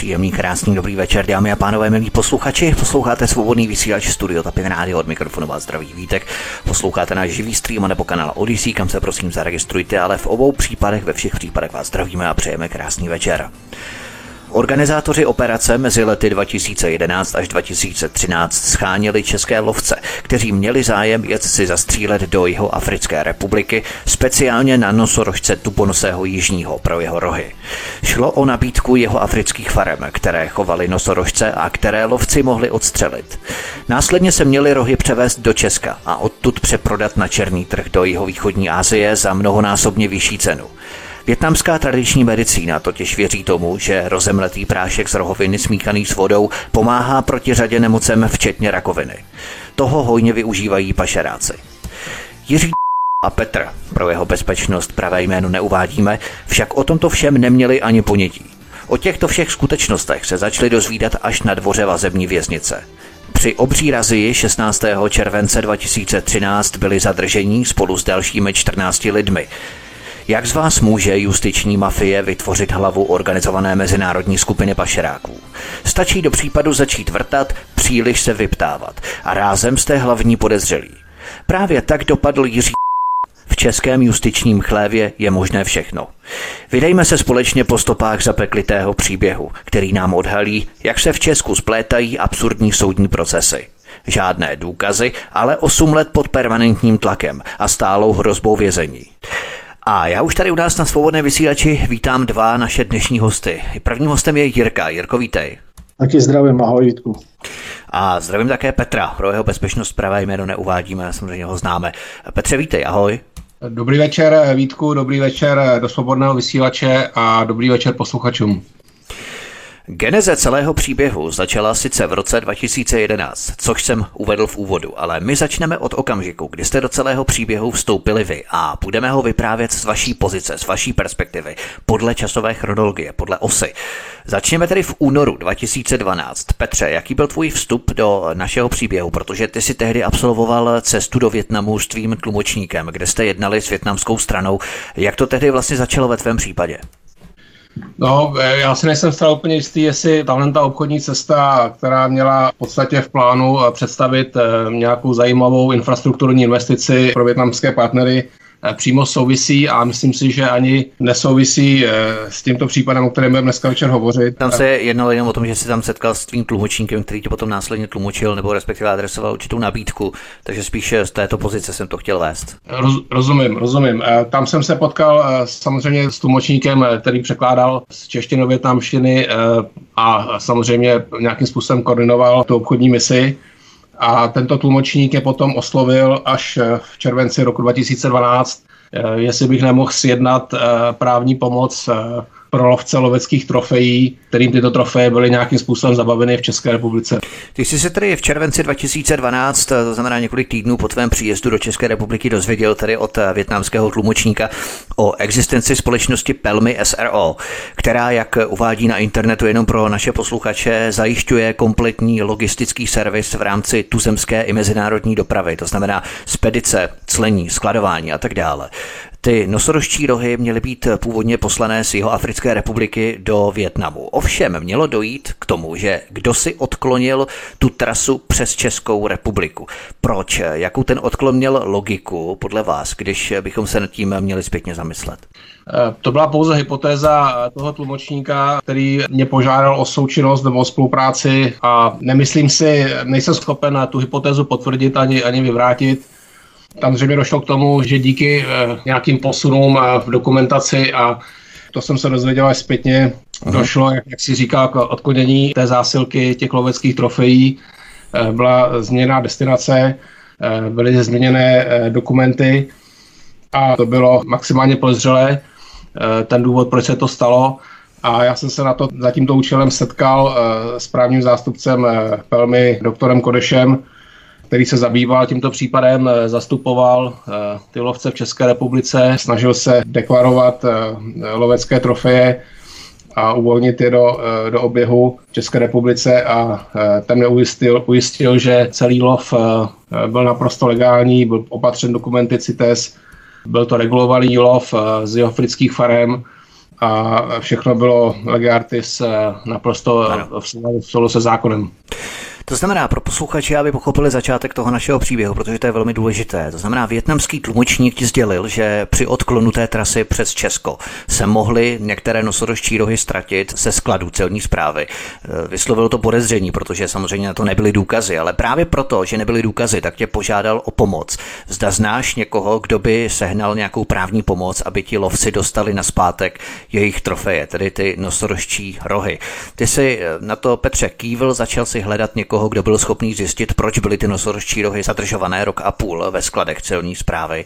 Příjemný, krásný, dobrý večer, dámy a pánové, milí posluchači. Posloucháte svobodný vysílač Studio Tapin Rádio od mikrofonu vás zdraví vítek. Posloucháte náš živý stream nebo kanál Odyssey, kam se prosím zaregistrujte, ale v obou případech, ve všech případech vás zdravíme a přejeme krásný večer. Organizátoři operace mezi lety 2011 až 2013 schánili české lovce, kteří měli zájem jet si zastřílet do jeho Africké republiky, speciálně na nosorožce tuponosého jižního pro jeho rohy. Šlo o nabídku jeho afrických farem, které chovali nosorožce a které lovci mohli odstřelit. Následně se měli rohy převést do Česka a odtud přeprodat na černý trh do jeho východní Asie za mnohonásobně vyšší cenu. Větnamská tradiční medicína totiž věří tomu, že rozemletý prášek z rohoviny smíchaný s vodou pomáhá proti řadě nemocem, včetně rakoviny. Toho hojně využívají pašeráci. Jiří a Petr, pro jeho bezpečnost pravé jméno neuvádíme, však o tomto všem neměli ani ponětí. O těchto všech skutečnostech se začali dozvídat až na dvoře vazební věznice. Při obří razii 16. července 2013 byli zadržení spolu s dalšími 14 lidmi. Jak z vás může justiční mafie vytvořit hlavu organizované mezinárodní skupiny pašeráků? Stačí do případu začít vrtat, příliš se vyptávat a rázem jste hlavní podezřelí. Právě tak dopadl Jiří v českém justičním chlévě je možné všechno. Vydejme se společně po stopách zapeklitého příběhu, který nám odhalí, jak se v Česku splétají absurdní soudní procesy. Žádné důkazy, ale 8 let pod permanentním tlakem a stálou hrozbou vězení. A já už tady u nás na svobodné vysílači vítám dva naše dnešní hosty. Prvním hostem je Jirka. Jirko, vítej. Taky zdravím, ahoj Vítku. A zdravím také Petra. Pro jeho bezpečnost pravé jméno neuvádíme, samozřejmě ho známe. Petře, vítej, ahoj. Dobrý večer Vítku, dobrý večer do svobodného vysílače a dobrý večer posluchačům. Geneze celého příběhu začala sice v roce 2011, což jsem uvedl v úvodu, ale my začneme od okamžiku, kdy jste do celého příběhu vstoupili vy a budeme ho vyprávět z vaší pozice, z vaší perspektivy, podle časové chronologie, podle osy. Začněme tedy v únoru 2012. Petře, jaký byl tvůj vstup do našeho příběhu, protože ty si tehdy absolvoval cestu do Větnamu s tvým tlumočníkem, kde jste jednali s větnamskou stranou. Jak to tehdy vlastně začalo ve tvém případě? No, e, já si nejsem stále úplně jistý, jestli tahle ta obchodní cesta, která měla v podstatě v plánu e, představit e, nějakou zajímavou infrastrukturní investici pro větnamské partnery, přímo souvisí a myslím si, že ani nesouvisí eh, s tímto případem, o kterém budeme dneska večer hovořit. Tam se jednalo jenom o tom, že se tam setkal s tvým tlumočníkem, který tě potom následně tlumočil nebo respektive adresoval určitou nabídku, takže spíše z této pozice jsem to chtěl vést. Roz, rozumím, rozumím. Eh, tam jsem se potkal samozřejmě s tlumočníkem, který překládal z češtiny do větnamštiny a samozřejmě nějakým způsobem koordinoval tu obchodní misi. A tento tlumočník je potom oslovil až v červenci roku 2012, eh, jestli bych nemohl sjednat eh, právní pomoc eh, pro lovce loveckých trofejí, kterým tyto trofeje byly nějakým způsobem zabaveny v České republice. Ty jsi se tedy v červenci 2012, to znamená několik týdnů po tvém příjezdu do České republiky, dozvěděl tedy od větnamského tlumočníka o existenci společnosti Pelmy SRO, která, jak uvádí na internetu jenom pro naše posluchače, zajišťuje kompletní logistický servis v rámci tuzemské i mezinárodní dopravy, to znamená spedice, clení, skladování a tak dále. Ty nosorožčí rohy měly být původně poslané z jeho Africké republiky do Větnamu. Ovšem mělo dojít k tomu, že kdo si odklonil tu trasu přes Českou republiku. Proč? Jakou ten odklon měl logiku podle vás, když bychom se nad tím měli zpětně zamyslet? Eh, to byla pouze hypotéza toho tlumočníka, který mě požádal o součinnost nebo o spolupráci a nemyslím si, nejsem schopen tu hypotézu potvrdit ani, ani vyvrátit. Tam zřejmě došlo k tomu, že díky eh, nějakým posunům eh, v dokumentaci a to jsem se dozvěděl až zpětně, Aha. došlo, jak, jak si říká, k odklonění té zásilky těch loveckých trofejí. Eh, byla změněná destinace, byly změněné dokumenty a to bylo maximálně podezřelé. Ten důvod, proč se to stalo, a já jsem se na to za tímto účelem setkal s právním zástupcem Pelmy, doktorem Kodešem, který se zabýval tímto případem, zastupoval ty lovce v České republice, snažil se deklarovat lovecké trofeje a uvolnit je do, do oběhu v České republice a ten mě ujistil, ujistil, že celý lov byl naprosto legální, byl opatřen dokumenty CITES, byl to regulovaný lov z jeho afrických farem a všechno bylo legartis naprosto v souladu se zákonem. To znamená pro posluchače, aby pochopili začátek toho našeho příběhu, protože to je velmi důležité. To znamená, větnamský tlumočník ti sdělil, že při odklonu té trasy přes Česko se mohly některé nosorožčí rohy ztratit se skladů celní zprávy. E, vyslovil to podezření, protože samozřejmě na to nebyly důkazy, ale právě proto, že nebyly důkazy, tak tě požádal o pomoc. Zda znáš někoho, kdo by sehnal nějakou právní pomoc, aby ti lovci dostali na zpátek jejich trofeje, tedy ty nosorožčí rohy. Ty si e, na to Petře kývil, začal si hledat někoho, někoho, kdo byl schopný zjistit, proč byly ty nosorožčí rohy zadržované rok a půl ve skladech celní zprávy.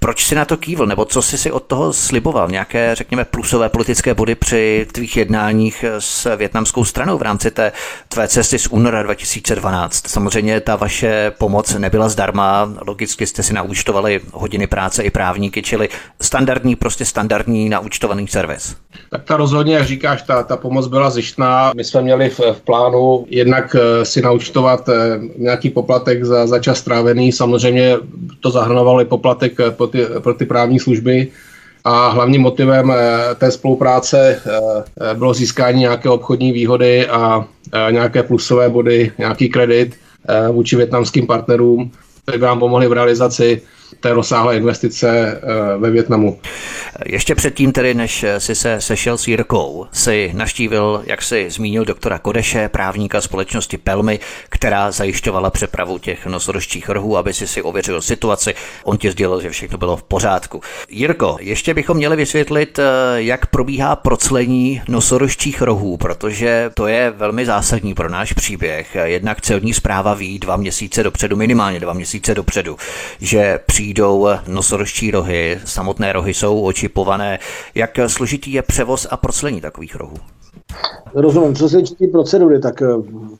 Proč si na to kývil, nebo co jsi si od toho sliboval? Nějaké, řekněme, plusové politické body při tvých jednáních s větnamskou stranou v rámci té tvé cesty z února 2012. Samozřejmě ta vaše pomoc nebyla zdarma, logicky jste si naúčtovali hodiny práce i právníky, čili standardní, prostě standardní naúčtovaný servis. Tak ta rozhodně, jak říkáš, ta, ta pomoc byla zjištná. My jsme měli v, v plánu jednak eh, si naučtovat eh, nějaký poplatek za, za čas strávený. Samozřejmě to zahrnovalo i poplatek eh, pro ty, pro ty právní služby. A hlavním motivem té spolupráce bylo získání nějaké obchodní výhody a nějaké plusové body, nějaký kredit vůči větnamským partnerům, které nám pomohli v realizaci té rozsáhlé investice ve Větnamu. Ještě předtím tedy, než si se sešel s Jirkou, si naštívil, jak si zmínil doktora Kodeše, právníka společnosti Pelmy, která zajišťovala přepravu těch nosorožčích rohů, aby si si ověřil situaci. On ti sdělil, že všechno bylo v pořádku. Jirko, ještě bychom měli vysvětlit, eh, jak probíhá proclení nosorožčích rohů, protože to je velmi zásadní pro náš příběh. Jednak celní zpráva ví dva měsíce dopředu, minimálně dva měsíce dopředu, že přijdou nosorožčí rohy, samotné rohy jsou oči čipované. Jak složitý je převoz a proclení takových rohů? Rozumím, co se týče procedury, tak eh,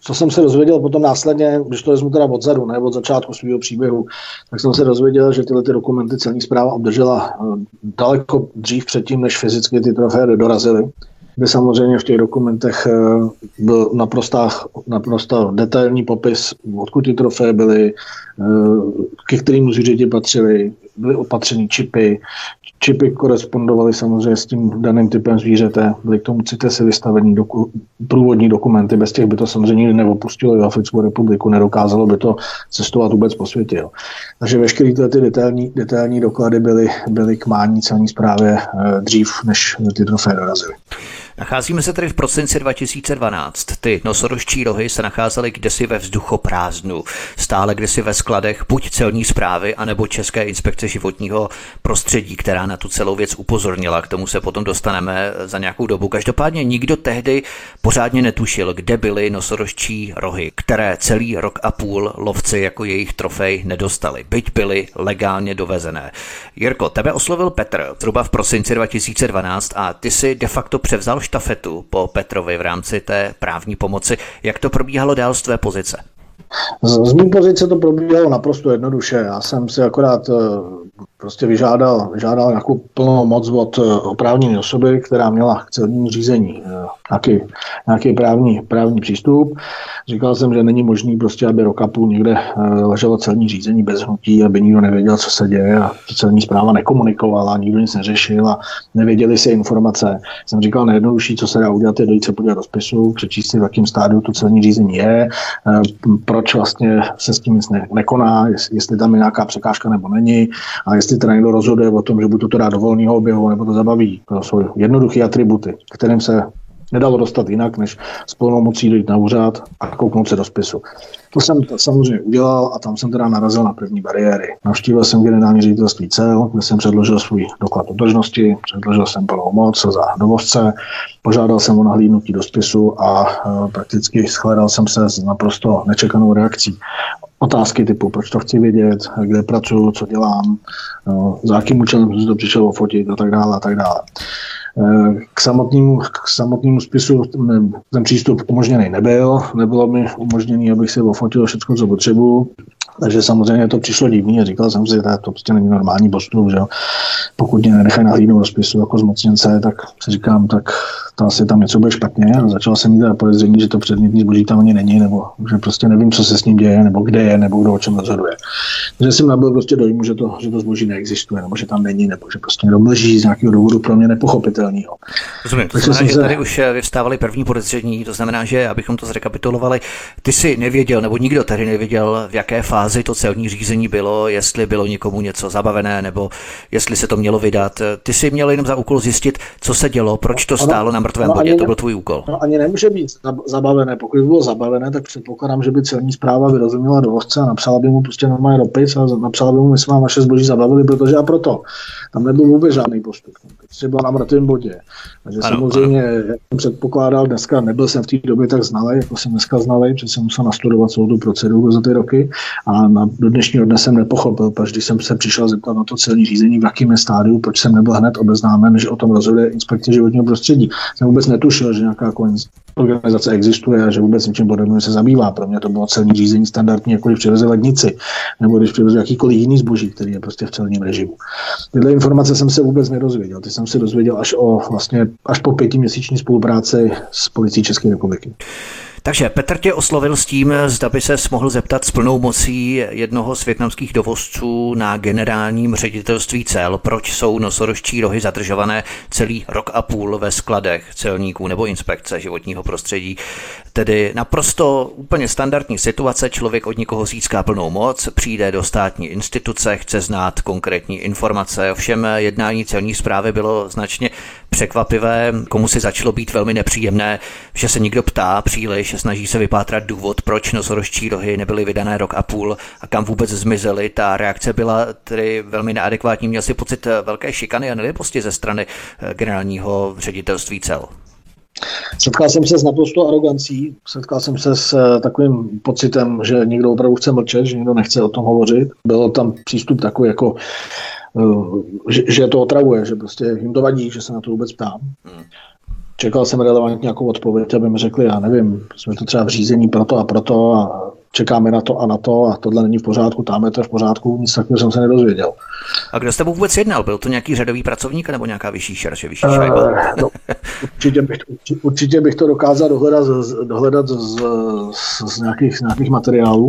co jsem se dozvěděl potom následně, když to vezmu teda odzadu, ne od začátku svého příběhu, tak jsem se dozvěděl, že tyhle ty dokumenty celní zpráva obdržela eh, daleko dřív předtím, než fyzicky ty trofeje dorazily kde samozřejmě v těch dokumentech eh, byl naprosto, naprosto detailní popis, odkud ty trofeje byly, ke kterým zvířeti patřily, byly opatřeny čipy, čipy korespondovaly samozřejmě s tím daným typem zvířete, byly k tomu CITESy vystavení doku, průvodní dokumenty, bez těch by to samozřejmě nikdy neopustilo Africkou republiku, nedokázalo by to cestovat vůbec po světě. Jo. Takže veškeré ty detailní, detailní doklady byly, byly k mání celní zprávě eh, dřív, než ty trofeje dorazily. Nacházíme se tedy v prosinci 2012. Ty nosorožčí rohy se nacházely kdesi ve vzduchoprázdnu, stále kdesi ve skladech buď celní zprávy, anebo České inspekce životního prostředí, která na tu celou věc upozornila. K tomu se potom dostaneme za nějakou dobu. Každopádně nikdo tehdy pořádně netušil, kde byly nosorožčí rohy, které celý rok a půl lovci jako jejich trofej nedostali, byť byly legálně dovezené. Jirko, tebe oslovil Petr zhruba v prosinci 2012 a ty si de facto převzal štafetu po Petrovi v rámci té právní pomoci. Jak to probíhalo dál z tvé pozice? Z, z mý pozice to probíhalo naprosto jednoduše. Já jsem si akorát eh, prostě vyžádal, vyžádal nějakou plnou moc od eh, oprávněné osoby, která měla k celnímu řízení eh, nějaký, nějaký právní, právní přístup. Říkal jsem, že není možný prostě, aby roka půl někde eh, leželo celní řízení bez hnutí, aby nikdo nevěděl, co se děje a celní zpráva nekomunikovala, nikdo nic neřešil a nevěděli si informace. Jsem říkal, nejjednodušší, co se dá udělat, je dojít se podívat do spisu, přečíst si, v jakém stádiu to celní řízení je, proč vlastně se s tím nic ne, nekoná, jestli tam je nějaká překážka nebo není a jestli teda někdo rozhoduje o tom, že buď to dá do volného oběhu, nebo to zabaví. To jsou jednoduché atributy, kterým se nedalo dostat jinak, než s plnou mocí dojít na úřad a kouknout se do spisu. To jsem to samozřejmě udělal a tam jsem teda narazil na první bariéry. Navštívil jsem generální ředitelství cel, kde jsem předložil svůj doklad o držnosti, předložil jsem plnou moc za dovozce, požádal jsem o nahlídnutí do spisu a e, prakticky shledal jsem se s naprosto nečekanou reakcí otázky typu, proč to chci vědět, kde pracuji, co dělám, no, za jakým účelem jsem to přišel fotit a tak dále a tak dále. K samotnému, k samotnému spisu ten přístup umožněný nebyl. Nebylo mi umožněný, abych si ofotil všechno, co potřebuji. Takže samozřejmě to přišlo divný a říkal jsem si, že to prostě není normální postup, že jo. Pokud mě nenechají nahlídnout do spisu jako zmocněnce, tak si říkám, tak to asi tam něco bude špatně a začal jsem mít teda podezření, že to předmětný zboží tam ani není, nebo že prostě nevím, co se s ním děje, nebo kde je, nebo kdo o čem rozhoduje. Takže jsem nabil prostě dojmu, že to, že to zboží neexistuje, nebo že tam není, nebo že prostě někdo mlží z nějakého důvodu pro mě nepochopitelného. Rozumím, to znamená, že tady už vyvstávaly první podezření, to znamená, že abychom to zrekapitulovali, ty si nevěděl, nebo nikdo tady nevěděl, v jaké fázi to celní řízení bylo, jestli bylo někomu něco zabavené, nebo jestli se to mělo vydat. Ty si měl jenom za úkol zjistit, co se dělo, proč to stálo na mrtvém bodě, to byl tvůj úkol. No ani nemůže být zabavené. Pokud by bylo zabavené, tak předpokládám, že by celní zpráva vyrozuměla dovozce a napsala by mu prostě normálně dopis a napsala by mu, my jsme vám vaše zboží zabavili, protože a proto. Tam nebyl vůbec žádný postup. Prostě byla na mrtvém bodě. Takže ano, samozřejmě, ano. jak jsem předpokládal dneska, nebyl jsem v té době tak znalý, jako jsem dneska znalý, protože jsem musel nastudovat celou tu proceduru za ty roky a na, do dnešního dne jsem nepochopil, proč když jsem se přišel zeptat na to celní řízení, v jakém je stádiu, proč jsem nebyl hned obeznámen, že o tom rozhoduje inspekce životního prostředí. Jsem vůbec netušil, že nějaká organizace existuje a že vůbec něčím podobným se zabývá. Pro mě to bylo celní řízení standardní, jako když přiveze lednici, nebo když přiveze jakýkoliv jiný zboží, který je prostě v celním režimu. Tyhle informace jsem se vůbec nedozvěděl. Ty jsem se dozvěděl až, o, vlastně, až po pětiměsíční spolupráci s policií České republiky. Takže Petr tě oslovil s tím, zda by se mohl zeptat s plnou mocí jednoho z větnamských dovozců na generálním ředitelství cel, proč jsou nosorožčí rohy zadržované celý rok a půl ve skladech celníků nebo inspekce životního prostředí. Tedy naprosto úplně standardní situace, člověk od někoho získá plnou moc, přijde do státní instituce, chce znát konkrétní informace, ovšem jednání celní zprávy bylo značně překvapivé, komu si začalo být velmi nepříjemné, že se někdo ptá příliš, snaží se vypátrat důvod, proč nosorožčí rohy nebyly vydané rok a půl a kam vůbec zmizely. Ta reakce byla tedy velmi neadekvátní. Měl si pocit velké šikany a nelibosti ze strany eh, generálního ředitelství cel. Setkal jsem se s naprosto arogancí, setkal jsem se s eh, takovým pocitem, že někdo opravdu chce mlčet, že někdo nechce o tom hovořit. Byl tam přístup takový jako, eh, že, že to otravuje, že prostě jim to vadí, že se na to vůbec ptám. Čekal jsem relevantně nějakou odpověď, aby mi řekli, já nevím, jsme to třeba v řízení proto a proto a čekáme na to a na to a tohle není v pořádku, tam je to v pořádku, nic takového jsem se nedozvěděl. A kdo s tebou vůbec jednal? Byl to nějaký řadový pracovník nebo nějaká vyšší šerše, vyšší šajba? Uh, no, určitě, bych, určitě bych to dokázal dohledat, z, dohledat z, z, z, nějakých, z nějakých materiálů,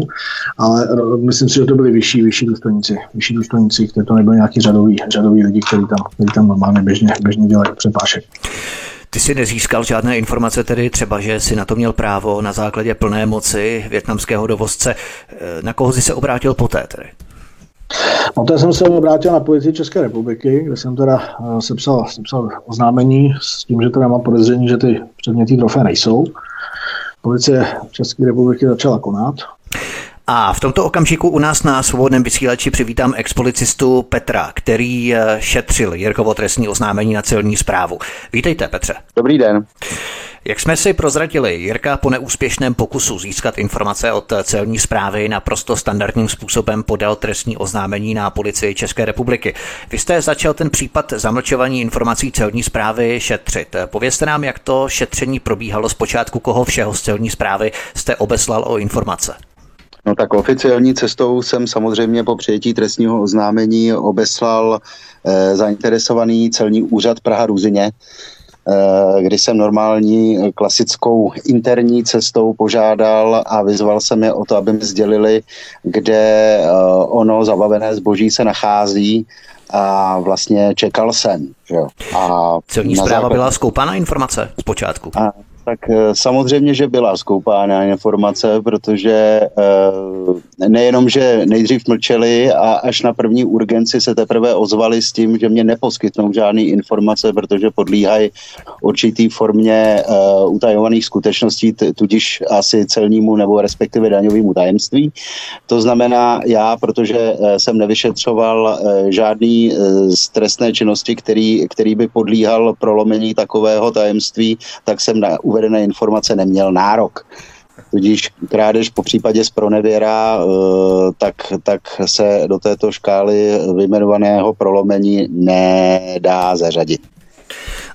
ale myslím si, že to byli vyšší, vyšší důstojníci, vyšší důstojníci, kteří to nebyli nějaký řadový, řadový lidi, kteří tam, kteří tam normálně běžně, běžně dělají přepášek. Ty jsi nezískal žádné informace, tedy třeba, že si na to měl právo na základě plné moci větnamského dovozce. Na koho jsi se obrátil poté tedy? To jsem se obrátil na policii České republiky, kde jsem teda uh, sepsal, sepsal oznámení s tím, že teda mám podezření, že ty předměty trofé nejsou. Policie České republiky začala konat. A v tomto okamžiku u nás na svobodném vysílači přivítám expolicistu Petra, který eh, šetřil Jirkovo trestní oznámení na celní zprávu. Vítejte, Petře. Dobrý den. Jak jsme si prozradili, Jirka po neúspěšném pokusu získat informace od celní zprávy naprosto standardním způsobem podal trestní oznámení na policii České republiky. Vy jste začal ten případ zamlčování informací celní zprávy šetřit. Povězte nám, jak to šetření probíhalo zpočátku, koho všeho z celní zprávy jste obeslal o informace. No tak oficiální cestou jsem samozřejmě po přijetí trestního oznámení obeslal eh, zainteresovaný celní úřad Praha Ruzině, eh, kdy jsem normální klasickou interní cestou požádal a vyzval jsem je o to, aby mi sdělili, kde eh, ono zabavené zboží se nachází a vlastně čekal jsem. Že? A Celní zpráva zákon... byla skoupána informace zpočátku. A, tak eh, samozřejmě, že byla skoupána informace, protože eh, nejenom, že nejdřív mlčeli a až na první urgenci se teprve ozvali s tím, že mě neposkytnou žádné informace, protože podlíhají určitý formě eh, utajovaných skutečností, tudíž asi celnímu nebo respektive daňovému tajemství. To znamená, já, protože jsem nevyšetřoval žádný z trestné činnosti, který, který by podlíhal prolomení takového tajemství, tak jsem na uvedené informace neměl nárok. Tudíž krádež po případě z pronevěra, eh, tak, tak se do této škály vyjmenovaného prolomení nedá zařadit.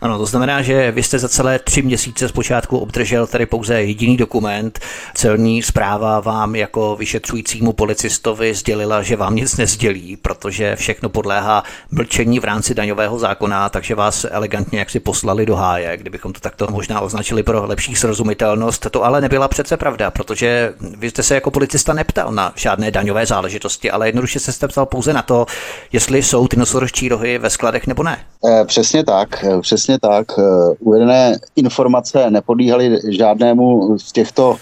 Ano, to znamená, že vy jste za celé tři měsíce zpočátku obdržel tady pouze jediný dokument. Celní zpráva vám jako vyšetřujícímu policistovi sdělila, že vám nic nezdělí, protože všechno podléhá mlčení v rámci daňového zákona, takže vás elegantně jaksi poslali do háje, kdybychom to takto možná označili pro lepší srozumitelnost. To ale nebyla přece pravda, protože vy jste se jako policista neptal na žádné daňové záležitosti, ale jednoduše se jste ptal pouze na to, jestli jsou ty nosorožčí rohy ve skladech nebo ne. Eh, přesně tak, eh, přesně tak. Eh, uvedené informace nepodlíhaly žádnému z těchto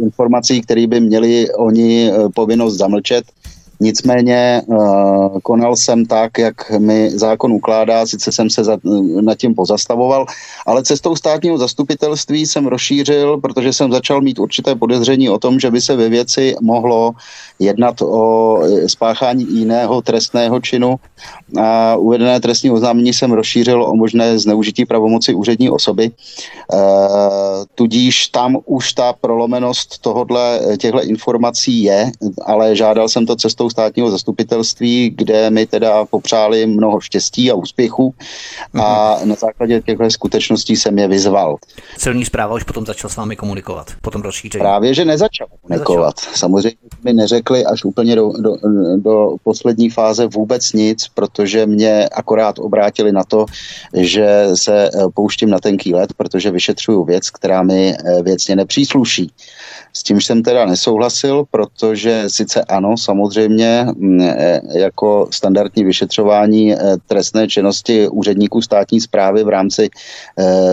informací, které by měli oni povinnost zamlčet. Nicméně konal jsem tak, jak mi zákon ukládá, sice jsem se nad tím pozastavoval, ale cestou státního zastupitelství jsem rozšířil, protože jsem začal mít určité podezření o tom, že by se ve věci mohlo jednat o spáchání jiného trestného činu. A uvedené trestní oznámení jsem rozšířil o možné zneužití pravomoci úřední osoby. E, tudíž tam už ta prolomenost tohodle, těchto informací je, ale žádal jsem to cestou státního zastupitelství, kde mi teda popřáli mnoho štěstí a úspěchu a mhm. na základě těchto skutečností jsem je vyzval. Celní zpráva už potom začal s vámi komunikovat, potom rozšíření. Právě, že nezačal komunikovat. Nezačal. Samozřejmě mi neřekli až úplně do, do, do poslední fáze vůbec nic, protože mě akorát obrátili na to, že se pouštím na tenký let, protože vyšetřuju věc, která mi eh, věcně nepřísluší. S tím jsem teda nesouhlasil, protože sice ano, samozřejmě e, jako standardní vyšetřování e, trestné činnosti úředníků státní zprávy v rámci e,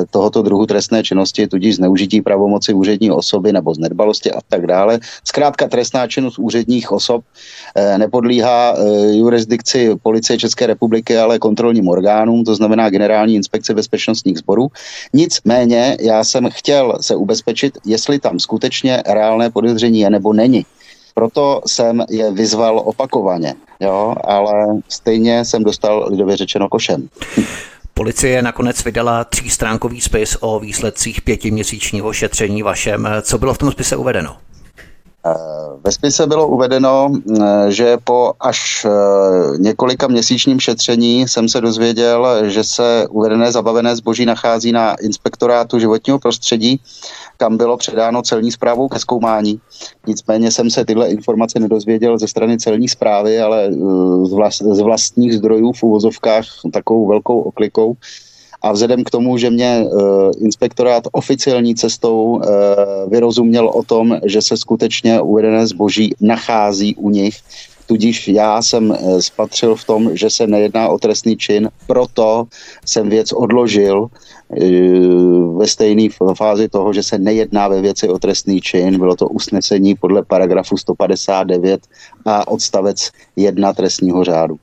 tohoto druhu trestné činnosti, tudíž zneužití pravomoci úřední osoby nebo z nedbalosti a tak dále. Zkrátka trestná činnost úředních osob nepodlíhá jurisdikci policie České republiky, ale kontrolním orgánům, to znamená generální inspekce bezpečnostních sborů. Nicméně já jsem chtěl se ubezpečit, jestli tam skutečně reálné podezření je nebo není. Proto jsem je vyzval opakovaně, jo, ale stejně jsem dostal lidově řečeno košem. Policie nakonec vydala třístránkový spis o výsledcích pětiměsíčního šetření vašem. Co bylo v tom spise uvedeno? Ve spise bylo uvedeno, že po až eh, několika měsíčním šetření jsem se dozvěděl, že se uvedené zabavené zboží nachází na inspektorátu životního prostředí, kam bylo předáno celní zprávou ke zkoumání. Nicméně jsem se tyhle informace nedozvěděl ze strany celní zprávy, ale eh, z vlastních zdrojů v uvozovkách takovou velkou oklikou. A vzhledem k tomu, že mě uh, inspektorát oficiální cestou uh, vyrozuměl o tom, že se skutečně uvedené zboží nachází u nich, tudíž já jsem uh, spatřil v tom, že se nejedná o trestný čin, proto jsem věc odložil ve stejné fázi toho, že se nejedná ve věci o trestný čin. Bylo to usnesení podle paragrafu 159 a odstavec 1 trestního řádu.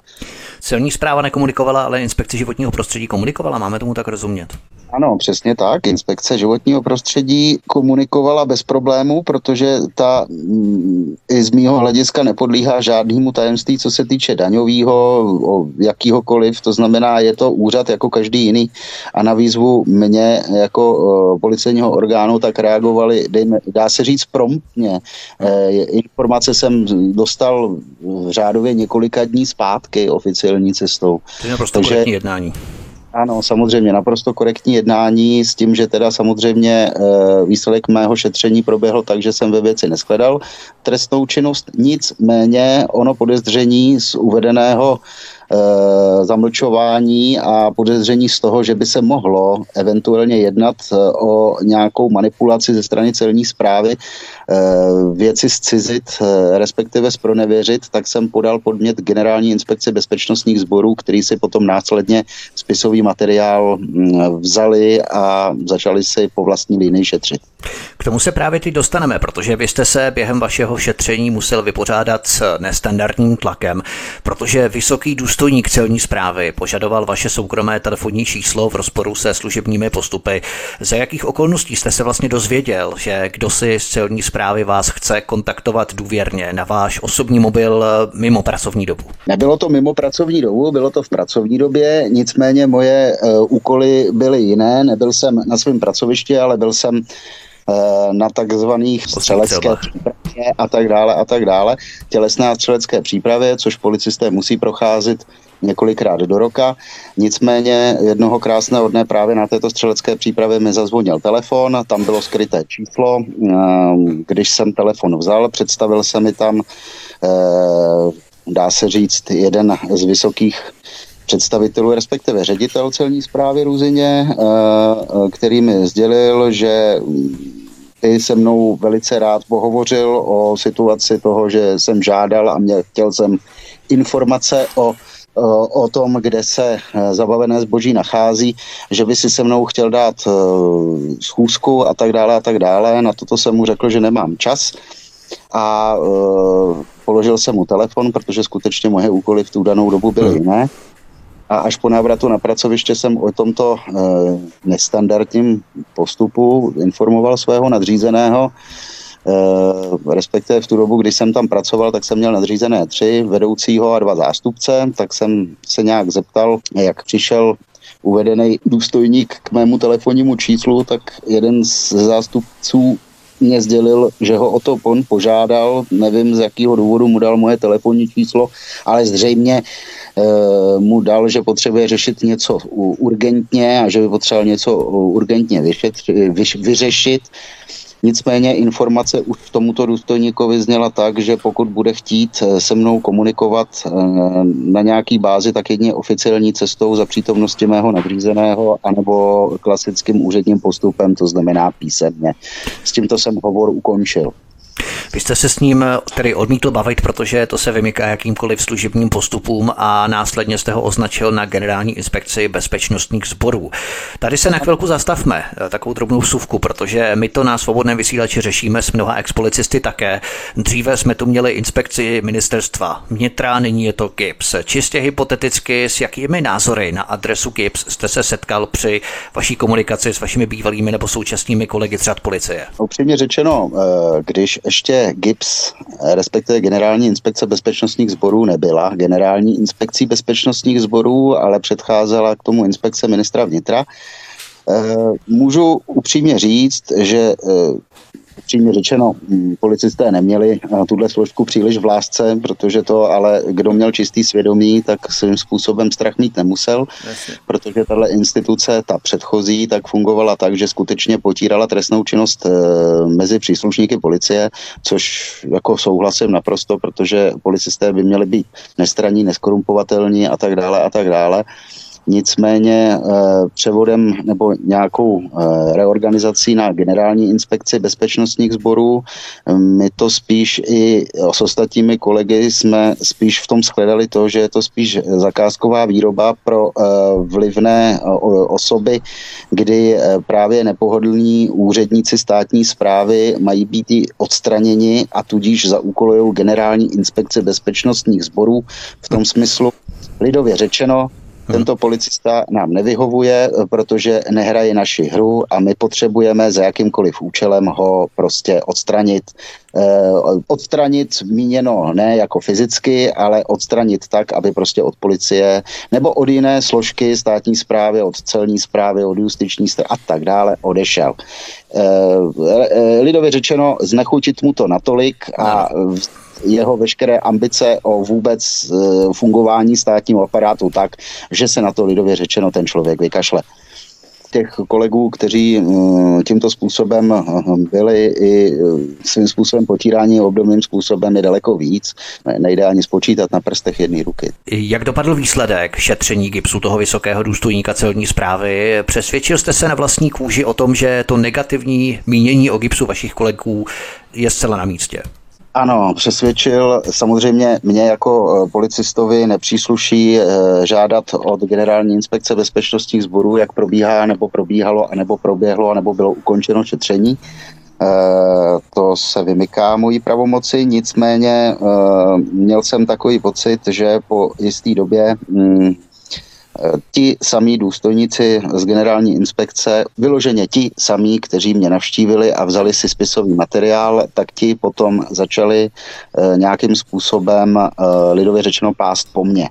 Celní zpráva nekomunikovala, ale inspekce životního prostředí komunikovala, máme tomu tak rozumět. Ano, přesně tak. Inspekce životního prostředí komunikovala bez problémů, protože ta mm, i z mýho hlediska nepodlíhá žádnému tajemství, co se týče daňového, jakýhokoliv. To znamená, je to úřad jako každý jiný a na výzvu mě jako uh, policejního orgánu tak reagovali, dejme, dá se říct promptně. E, informace jsem dostal v řádově několika dní zpátky oficiální cestou. To je naprosto Takže, jednání. Ano, samozřejmě naprosto korektní jednání s tím, že teda samozřejmě eh, výsledek mého šetření proběhl tak, že jsem ve věci neskledal trestnou činnost, nicméně ono podezření z uvedeného Eh, zamlčování a podezření z toho, že by se mohlo eventuálně jednat eh, o nějakou manipulaci ze strany celní zprávy, věci zcizit, respektive zpronevěřit, tak jsem podal podmět generální inspekci bezpečnostních sborů, který si potom následně spisový materiál mm, vzali a začali si po vlastní linii šetřit. K tomu se právě teď dostaneme, protože vy jste se během vašeho šetření musel vypořádat s nestandardním tlakem, protože vysoký důstojník celní zprávy požadoval vaše soukromé telefonní číslo v rozporu se služebními postupy. Za jakých okolností jste se vlastně dozvěděl, že kdo si z celní zprávy vás chce kontaktovat důvěrně na váš osobní mobil mimo pracovní dobu? Nebylo to mimo pracovní dobu, bylo to v pracovní době, nicméně moje uh, úkoly byly jiné. Nebyl jsem na svém pracovišti, ale byl jsem Eh, na takzvaných střelecké přípravě a tak dále a tak dále. Tělesná střelecké přípravě, což policisté musí procházet několikrát do roka. Nicméně jednoho krásného dne právě na této střelecké přípravě mi zazvonil telefon, tam bylo skryté číslo. Když jsem telefon vzal, představil se mi tam, dá se říct, jeden z vysokých představitelů, respektive ředitel celní zprávy Ruzině, který mi sdělil, že i se mnou velice rád pohovořil o situaci toho, že jsem žádal a mě, chtěl jsem informace o o tom, kde se eh, zabavené zboží nachází, že by si se mnou chtěl dát eh, schůzku a tak dále a tak dále. Na toto jsem mu řekl, že nemám čas a eh, položil jsem mu telefon, protože skutečně moje úkoly v tu danou dobu byly hmm. jiné. A až po návratu na pracoviště jsem o tomto e, nestandardním postupu informoval svého nadřízeného, respektive v tu dobu, kdy jsem tam pracoval, tak jsem měl nadřízené tři, vedoucího a dva zástupce, tak jsem se nějak zeptal, jak přišel uvedený důstojník k mému telefonnímu číslu, tak jeden z zástupců mě sdělil, že ho o to on požádal, nevím z jakého důvodu mu dal moje telefonní číslo, ale zřejmě e, mu dal, že potřebuje řešit něco urgentně a že by potřeboval něco urgentně vyšet, vyš, vyřešit Nicméně informace už tomuto důstojníkovi zněla tak, že pokud bude chtít eh, se mnou komunikovat eh, na nějaký bázi, tak jedně oficiální cestou za přítomnosti mého nadřízeného anebo klasickým úředním postupem, to znamená písemně. S tímto jsem hovor ukončil. Vy jste se s ním tedy odmítl bavit, protože to se vymyká jakýmkoliv služebním postupům a následně jste ho označil na generální inspekci bezpečnostních sborů. Tady se na chvilku zastavme, takovou drobnou suvku, protože my to na svobodném vysílači řešíme s mnoha expolicisty také. Dříve jsme tu měli inspekci ministerstva vnitra, nyní je to GIPS. Čistě hypoteticky, s jakými názory na adresu GIPS jste se setkal při vaší komunikaci s vašimi bývalými nebo současnými kolegy z řad policie? Upřímně řečeno, eh, když ještě GIPS, respektive Generální inspekce bezpečnostních sborů nebyla generální inspekcí bezpečnostních sborů, ale předcházela k tomu inspekce ministra vnitra. Eh, můžu upřímně říct, že eh, upřímně řečeno, mm, policisté neměli tuhle složku příliš v lásce, protože to ale kdo měl čistý svědomí, tak svým způsobem strach mít nemusel, Jasně. protože tahle instituce, ta předchozí, tak fungovala tak, že skutečně potírala trestnou činnost e, mezi příslušníky policie, což jako souhlasím naprosto, protože policisté by měli být nestraní, neskorumpovatelní a tak dále a tak dále. Nicméně eh, převodem nebo nějakou eh, reorganizací na generální inspekci bezpečnostních sborů, eh, my to spíš i s ostatními kolegy jsme spíš v tom shledali to, že je to spíš zakázková výroba pro vlivné osoby, kdy právě nepohodlní úředníci státní zprávy mají být odstraněni a tudíž zaúkolují generální inspekce bezpečnostních sborů v tom smyslu, lidově řečeno, tento policista nám nevyhovuje, protože nehraje naši hru a my potřebujeme za jakýmkoliv účelem ho prostě odstranit. Eh, odstranit míněno ne jako fyzicky, ale odstranit tak, aby prostě od policie nebo od jiné složky státní zprávy, od celní zprávy, od justiční strany a tak dále odešel. Eh, eh, lidově řečeno, znechutit mu to natolik a jeho veškeré ambice o vůbec eh, fungování státního aparátu tak, že se na to lidově řečeno ten člověk vykašle těch kolegů, kteří eh, tímto způsobem eh, byli i svým způsobem potírání obdobným způsobem je daleko víc. Nejde ani spočítat na prstech jedné ruky. Jak dopadl výsledek šetření gipsu toho vysokého důstojníka celní zprávy? Přesvědčil jste se na vlastní kůži o tom, že to negativní mínění o gipsu vašich kolegů je zcela na místě? Ano, přesvědčil. Samozřejmě mě jako eh, policistovi nepřísluší eh, žádat od generální inspekce bezpečnostních sborů, jak probíhá, nebo probíhalo, nebo proběhlo, nebo bylo ukončeno šetření. Eh, to se vymyká mojí pravomoci, nicméně měl jsem takový pocit, že po jisté době mm, ti samí důstojníci z generální inspekce, vyloženě ti samí, kteří mě navštívili a vzali si spisový materiál, tak ti potom začali eh, nějakým způsobem eh, lidově řečeno pást po mně.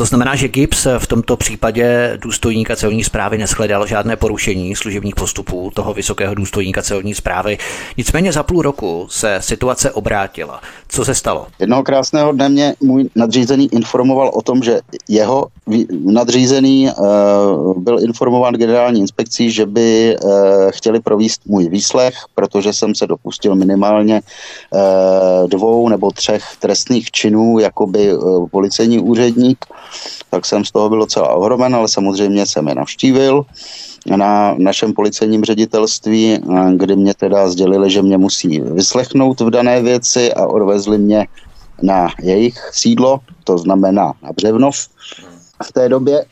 To znamená, že Gibbs v tomto případě důstojníka celní zprávy neschledal žádné porušení služebních postupů toho vysokého důstojníka celní zprávy. Nicméně za půl roku se situace obrátila. Co se stalo? Jednoho krásného dne mě můj nadřízený informoval o tom, že jeho nadřízený uh, byl informován generální inspekcí, že by uh, chtěli províst můj výslech, protože jsem se dopustil minimálně uh, dvou nebo třech trestných činů, jakoby uh, policejní úředník, tak jsem z toho byl docela ohromen, ale samozřejmě jsem je navštívil na našem policejním ředitelství, kdy mě teda sdělili, že mě musí vyslechnout v dané věci a odvezli mě na jejich sídlo, to znamená na Břevnov. V té době,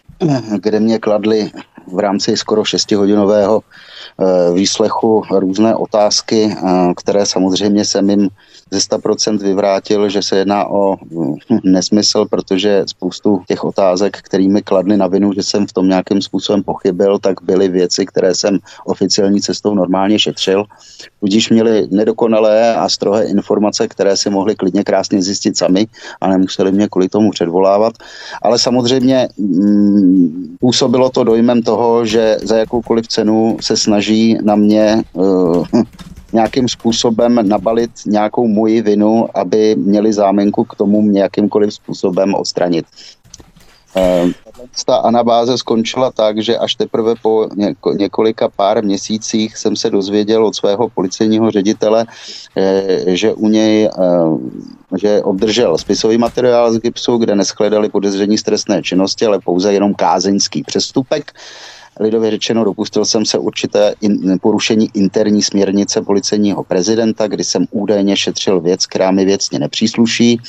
kde mě kladli v rámci skoro 6-hodinového eh, výslechu různé otázky, eh, které samozřejmě jsem jim ze 100% vyvrátil, že se jedná o hm, nesmysl, protože spoustu těch otázek, kterými kladli na vinu, že jsem v tom nějakým způsobem pochybil, tak byly věci, které jsem oficiální cestou normálně šetřil. Tudíž měli nedokonalé a strohé informace, které si mohli klidně krásně zjistit sami a nemuseli mě kvůli tomu předvolávat. Ale samozřejmě mm, působilo to dojmem toho, že za jakoukoliv cenu se snaží na mě uh, nějakým způsobem nabalit nějakou moji vinu, aby měli zámenku k tomu mě jakýmkoliv způsobem odstranit. Ehm, ta anabáze skončila tak, že až teprve po několika pár měsících jsem se dozvěděl od svého policejního ředitele, eh, že u něj ehm, že obdržel spisový materiál z GIPSu, kde neschledali podezření z trestné činnosti, ale pouze jenom kázeňský přestupek lidově řečeno, dopustil jsem se určité in, porušení interní směrnice policejního prezidenta, kdy jsem údajně šetřil věc, která mi věcně nepřísluší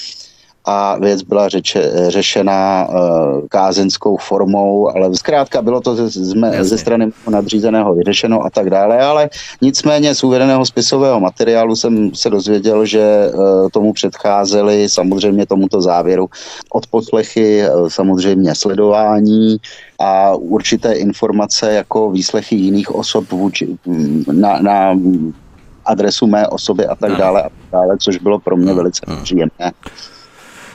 a věc byla řeče, řešena uh, kázenskou formou, ale zkrátka bylo to ze, ze, ze strany nadřízeného vyřešeno a tak dále, ale nicméně z uvedeného spisového materiálu jsem se dozvěděl, že uh, tomu předcházely samozřejmě tomuto závěru odposlechy, uh, samozřejmě sledování a určité informace jako výslechy jiných osob vůči, na, na adresu mé osoby a tak dále a tak dále, což bylo pro mě velice příjemné.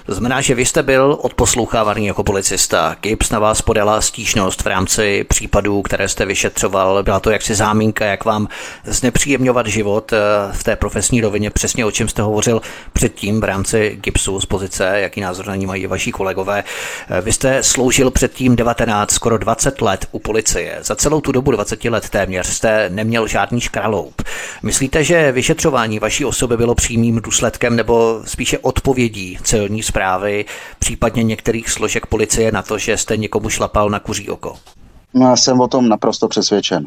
To znamená, že vy jste byl odposlouchávaný jako policista. Gibbs na vás podala stížnost v rámci případů, které jste vyšetřoval. Byla to jaksi zámínka, jak vám znepříjemňovat život eh, v té profesní rovině, přesně o čem jste hovořil předtím v rámci Gibsu z pozice, jaký názor na ní mají vaši kolegové. Eh, vy jste sloužil předtím 19, skoro 20 let u policie. Za celou tu dobu 20 let téměř jste neměl žádný škraloup. Myslíte, že vyšetřování vaší osoby bylo přímým důsledkem nebo spíše odpovědí celní zprávy, případně některých složek policie na to, že jste někomu šlapal na kuří oko? No, já jsem o tom naprosto přesvědčen.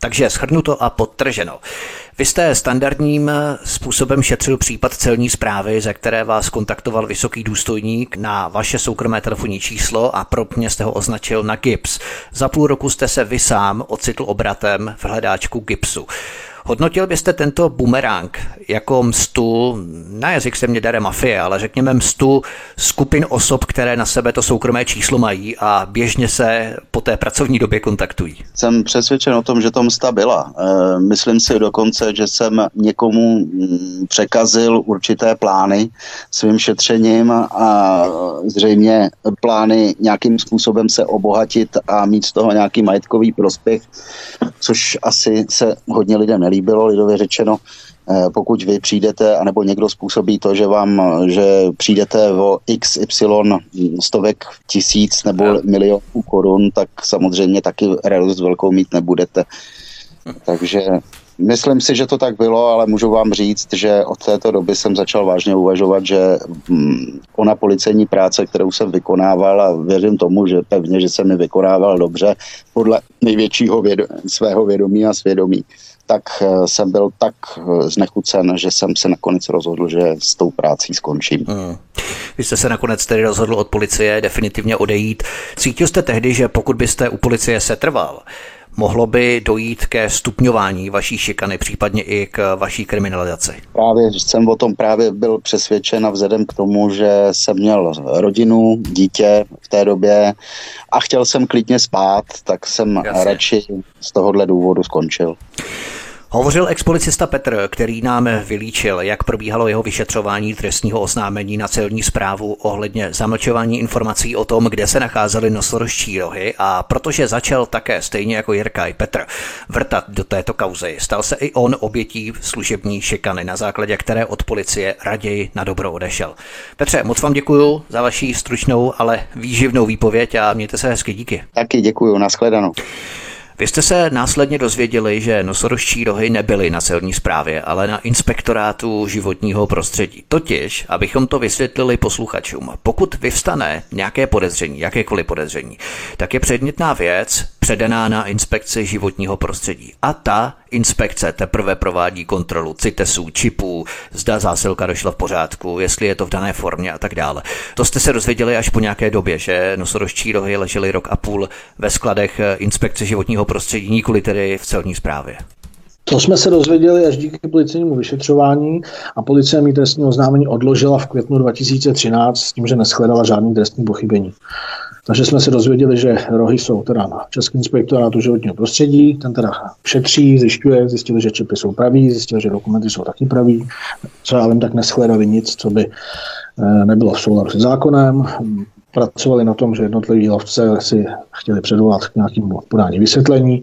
Takže shrnuto a podtrženo. Vy jste standardním způsobem šetřil případ celní zprávy, ze které vás kontaktoval vysoký důstojník na vaše soukromé telefonní číslo a propně jste ho označil na GIPS. Za půl roku jste se vy sám ocitl obratem v hledáčku GIPSu. Hodnotil byste tento bumerang jako mstu, na jazyk se mě dare mafie, ale řekněme mstu skupin osob, které na sebe to soukromé číslo mají a běžně se po té pracovní době kontaktují? Jsem přesvědčen o tom, že to msta byla. E, myslím si dokonce, že jsem někomu mm, překazil určité plány svým šetřením a zřejmě plány nějakým způsobem se obohatit a mít z toho nějaký majetkový prospěch, což asi se hodně lidem nelíbí líbilo, lidově řečeno, eh, pokud vy přijdete, anebo někdo způsobí to, že vám, že přijdete o XY stovek tisíc nebo milionů korun, tak samozřejmě taky radost velkou mít nebudete. Takže Myslím si, že to tak bylo, ale můžu vám říct, že od této doby jsem začal vážně uvažovat, že hm, ona policejní práce, kterou jsem vykonával a věřím tomu, že pevně, že jsem mi vykonával dobře podle největšího vědo- svého vědomí a svědomí, tak eh, jsem byl tak eh, znechucen, že jsem se nakonec rozhodl, že s tou prací skončím. Hmm. Vy jste se nakonec tedy rozhodl od policie definitivně odejít. Cítil jste tehdy, že pokud byste u policie setrval, mohlo by dojít ke stupňování vaší šikany, případně i k vaší kriminalizaci? Právě jsem o tom právě byl přesvědčen a vzhledem k tomu, že jsem měl rodinu, dítě v té době a chtěl jsem klidně spát, tak jsem Jasně. radši z tohohle důvodu skončil. Hovořil expolicista Petr, který nám vylíčil, jak probíhalo jeho vyšetřování trestního oznámení na celní zprávu ohledně zamlčování informací o tom, kde se nacházely nosorožčí rohy a protože začal také stejně jako Jirka i Petr vrtat do této kauzy, stal se i on obětí služební šikany, na základě které od policie raději na dobro odešel. Petře, moc vám děkuji za vaši stručnou, ale výživnou výpověď a mějte se hezky, díky. Taky děkuji, nashledanou. Vy jste se následně dozvěděli, že nosorožčí rohy nebyly na celní správě, ale na inspektorátu životního prostředí. Totiž, abychom to vysvětlili posluchačům, pokud vyvstane nějaké podezření, jakékoliv podezření, tak je předmětná věc předaná na inspekci životního prostředí. A ta inspekce teprve provádí kontrolu CITESů, čipů, zda zásilka došla v pořádku, jestli je to v dané formě a tak dále. To jste se dozvěděli až po nějaké době, že nosorožčí rohy ležely rok a půl ve skladech inspekce životního prostředí, nikoli tedy v celní správě. To jsme se dozvěděli až díky policejnímu vyšetřování a policie mi trestní oznámení odložila v květnu 2013 s tím, že neschledala žádný trestní pochybení. Takže jsme se dozvěděli, že rohy jsou teda na Český inspektorátu životního prostředí, ten teda šetří, zjišťuje, zjistili, že čipy jsou pravý, zjistili, že dokumenty jsou taky pravý, co já vím, tak neschledali nic, co by eh, nebylo v souladu se zákonem. Pracovali na tom, že jednotliví lovce si chtěli předvolat k nějakému podání vysvětlení.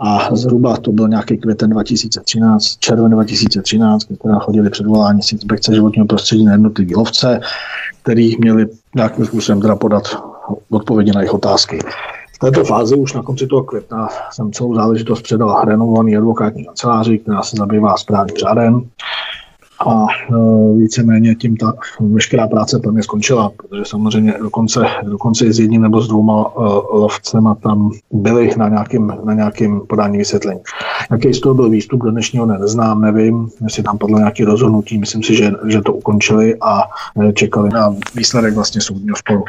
A zhruba to byl nějaký květen 2013, červen 2013, kdy teda chodili předvolání z inspekce životního prostředí na jednotliví lovce, který měli nějakým způsobem teda podat odpovědi na jejich otázky. V této fázi už na konci toho května jsem celou záležitost předal renovovaný advokátní kanceláři, která se zabývá správním řádem a e, víceméně tím ta veškerá práce pro mě skončila, protože samozřejmě dokonce, dokonce s jedním nebo s dvouma uh, lovcema tam byli na nějakým, na nějakým podání vysvětlení. Jaký z toho byl výstup do dnešního dne neznám, nevím, jestli tam padlo nějaké rozhodnutí, myslím si, že, že to ukončili a e, čekali na výsledek vlastně soudního sporu.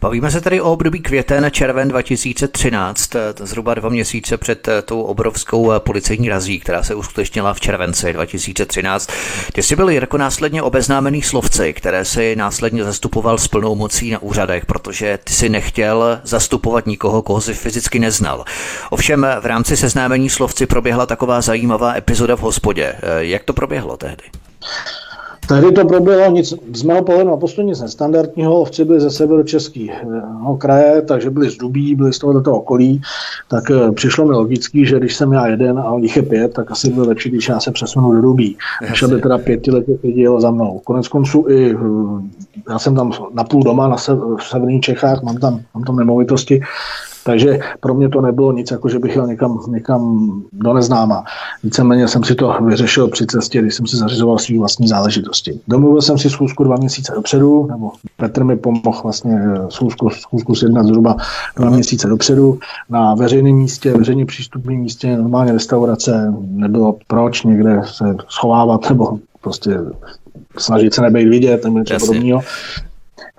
Bavíme se tady o období květen červen 2013, zhruba dva měsíce před tou obrovskou policejní razí, která se uskutečnila v červenci 2013. Ty jsi byl Jirko následně obeznámený slovci, které si následně zastupoval s plnou mocí na úřadech, protože ty si nechtěl zastupovat nikoho, koho si fyzicky neznal. Ovšem v rámci seznámení slovci proběhla taková zajímavá epizoda v hospodě. Jak to proběhlo tehdy? Tehdy to proběhlo nic, z mého pohledu naprosto nic nestandardního. Ovci byli ze severočeského kraje, takže byli z Dubí, byli z tohoto okolí. Tak eh, přišlo mi logický, že když jsem já jeden a o nich je pět, tak asi bylo lepší, když já se přesunu do Dubí. Než aby teda pětiletě lidi jelo za mnou. Konec konců i eh, já jsem tam na půl doma na se, v severních Čechách, mám tam, mám tam nemovitosti, takže pro mě to nebylo nic, jako že bych jel někam, někam do neznáma. Víceméně jsem si to vyřešil při cestě, když jsem si zařizoval svý vlastní záležitosti. Domluvil jsem si schůzku dva měsíce dopředu, nebo Petr mi pomohl vlastně eh, schůzku, schůzku sjednat zhruba dva měsíce dopředu na veřejném místě, veřejně přístupném místě, normálně restaurace, nebylo proč někde se schovávat nebo prostě snažit se nebejt vidět nebo něco podobného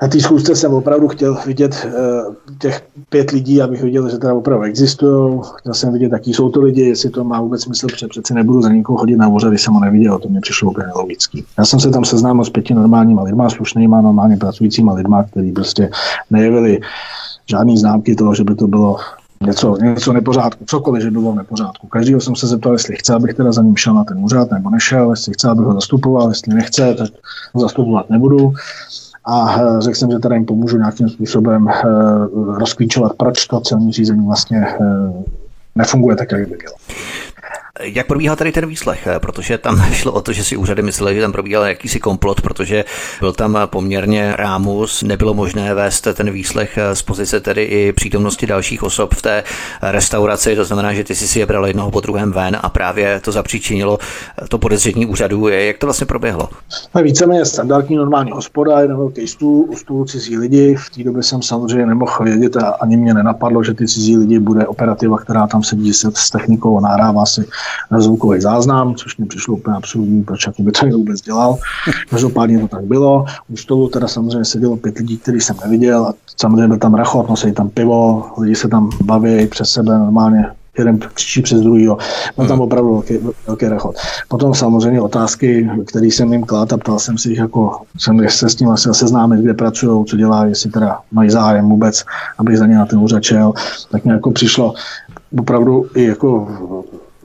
na té schůzce jsem opravdu chtěl vidět uh, těch pět lidí, abych viděl, že teda opravdu existují. Chtěl jsem vidět, jaký jsou to lidi, jestli to má vůbec smysl, protože přeci nebudu za nikoho chodit na úřad, když jsem ho neviděl, to mě přišlo úplně logický. Já jsem se tam seznámil s pěti normálníma lidma, slušnýma, normálně pracujícíma lidma, kteří prostě nejevili žádný známky toho, že by to bylo něco, něco nepořádku, cokoliv, že bylo v nepořádku. Každýho jsem se zeptal, jestli chce, abych teda za ním šel na ten úřad, nebo nešel, jestli chce, abych ho zastupoval, jestli nechce, tak ho zastupovat nebudu a eh, řekl jsem, že teda jim pomůžu nějakým způsobem eh, rozklíčovat, proč to celní řízení vlastně eh, nefunguje tak, jak by mělo. Jak probíhá tady ten výslech? Protože tam šlo o to, že si úřady mysleli, že tam probíhal jakýsi komplot, protože byl tam poměrně rámus, nebylo možné vést ten výslech z pozice tedy i přítomnosti dalších osob v té restauraci, to znamená, že ty si si je bral jednoho po druhém ven a právě to zapříčinilo to podezření úřadu. Jak to vlastně proběhlo? No, víceméně standardní normální hospoda, jeden velký stůl, u stůlu cizí lidi. V té době jsem samozřejmě nemohl vědět a ani mě nenapadlo, že ty cizí lidi bude operativa, která tam sedí s technikou a nahrává si zvukový záznam, což mi přišlo úplně absurdní, proč by to vůbec dělal. Každopádně to tak bylo. U stolu teda samozřejmě sedělo pět lidí, který jsem neviděl a samozřejmě byl tam rachot, nosili tam pivo, lidi se tam baví přes sebe normálně jeden křičí přes druhý. Byl tam hmm. opravdu velký, velký rechod. Potom samozřejmě otázky, které jsem jim klad a ptal jsem si jich, jako jsem se s tím asi seznámit, kde pracují, co dělají, jestli teda mají zájem vůbec, abych za ně na ten úřad šel, tak mě jako přišlo opravdu i jako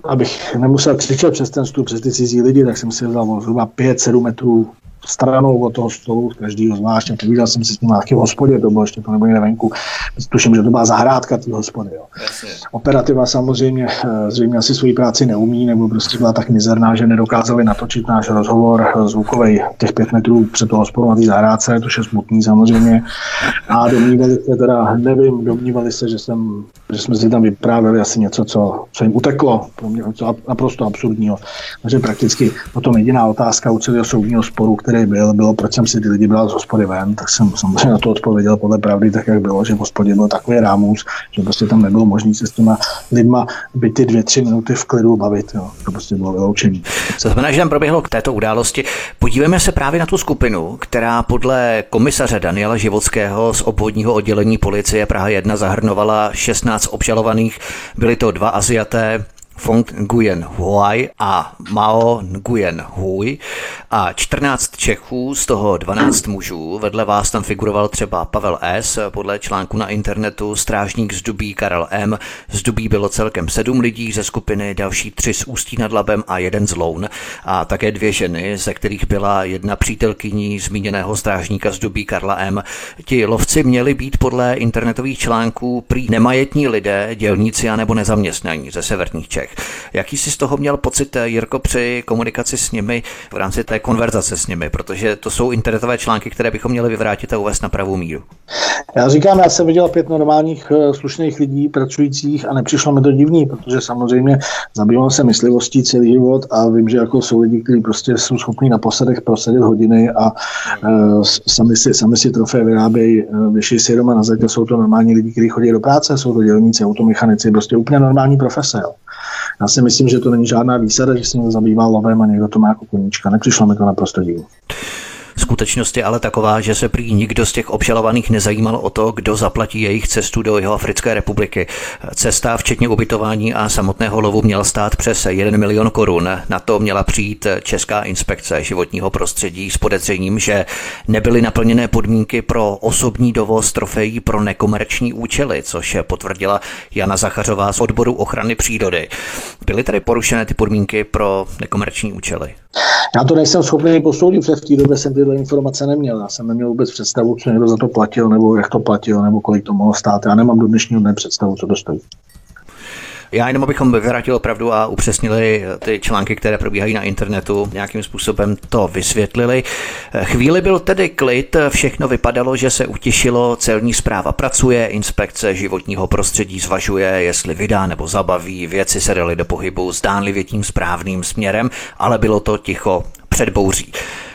abych nemusel křičet přes ten stůl, přes ty cizí lidi, tak jsem si vzal zhruba 5-7 metrů stranou od toho stolu, každýho zvlášť. Povídal jsem si s ním v hospodě, to bylo ještě to nebo někde venku. Tuším, že to byla zahrádka té hospody. Jo. Operativa samozřejmě eh, zřejmě asi svoji práci neumí, nebo prostě byla tak mizerná, že nedokázali natočit náš rozhovor eh, zvukový těch pět metrů před toho hospodou na té zahrádce, to je smutný samozřejmě. A domnívali se teda, nevím, domnívali se, že, jsem, že jsme si tam vyprávěli asi něco, co, co jim uteklo, pro mě něco naprosto absurdního. Takže prakticky potom jediná otázka u celého soudního sporu, který byl, bylo, proč jsem si ty lidi bral z hospody ven, tak jsem samozřejmě na to odpověděl podle pravdy, tak jak bylo, že v hospodě byl takový rámus, že prostě tam nebylo možné se s těma lidma být ty dvě, tři minuty v klidu bavit. Jo. To prostě bylo vyloučení. Co znamená, že tam proběhlo k této události. Podívejme se právě na tu skupinu, která podle komisaře Daniela Živockého z obvodního oddělení policie Praha 1 zahrnovala 16 obžalovaných. Byli to dva Aziaté, Fong Nguyen Huai a Mao Nguyen Hui a 14 Čechů, z toho 12 mužů. Vedle vás tam figuroval třeba Pavel S. Podle článku na internetu strážník z Dubí Karel M. Z Dubí bylo celkem sedm lidí ze skupiny, další tři z Ústí nad Labem a jeden z Loun a také dvě ženy, ze kterých byla jedna přítelkyní zmíněného strážníka z Dubí Karla M. Ti lovci měli být podle internetových článků prý nemajetní lidé, dělníci a nebo nezaměstnaní ze severních Čech. Jaký jsi z toho měl pocit, Jirko, při komunikaci s nimi v rámci té konverzace s nimi, protože to jsou internetové články, které bychom měli vyvrátit a uvést na pravou míru. Já říkám, já jsem viděl pět normálních eh, slušných lidí pracujících a nepřišlo mi to divný, protože samozřejmě zabývám se myslivostí celý život a vím, že jako jsou lidi, kteří prostě jsou schopni na posadech prosadit hodiny a uh, sami, si, sami si trofé vyrábějí, vyšší si doma na zadě, jsou to normální lidi, kteří chodí do práce, jsou to dělníci, automechanici, prostě úplně normální profese. Jo. Já si myslím, že to není žádná výsada, že se někdo zabývá lovem a někdo to má jako koníčka. Nepřišlo mi to naprosto divné. Skutečnost je ale taková, že se prý nikdo z těch obžalovaných nezajímal o to, kdo zaplatí jejich cestu do jeho Africké republiky. Cesta, včetně ubytování a samotného lovu, měla stát přes 1 milion korun. Na to měla přijít Česká inspekce životního prostředí s podezřením, že nebyly naplněné podmínky pro osobní dovoz trofejí pro nekomerční účely, což potvrdila Jana Zachařová z odboru ochrany přírody. Byly tedy porušené ty podmínky pro nekomerční účely? Já to nejsem schopný posoudit, protože v té době jsem tyhle informace neměl. Já jsem neměl vůbec představu, co někdo za to platil, nebo jak to platil, nebo kolik to mohlo stát. Já nemám do dnešního dne představu, co to stojí. Já jenom abychom vyvratili opravdu a upřesnili ty články, které probíhají na internetu, nějakým způsobem to vysvětlili. Chvíli byl tedy klid, všechno vypadalo, že se utěšilo, celní zpráva pracuje, inspekce životního prostředí zvažuje, jestli vydá nebo zabaví, věci se daly do pohybu zdánlivě tím správným směrem, ale bylo to ticho před bouří.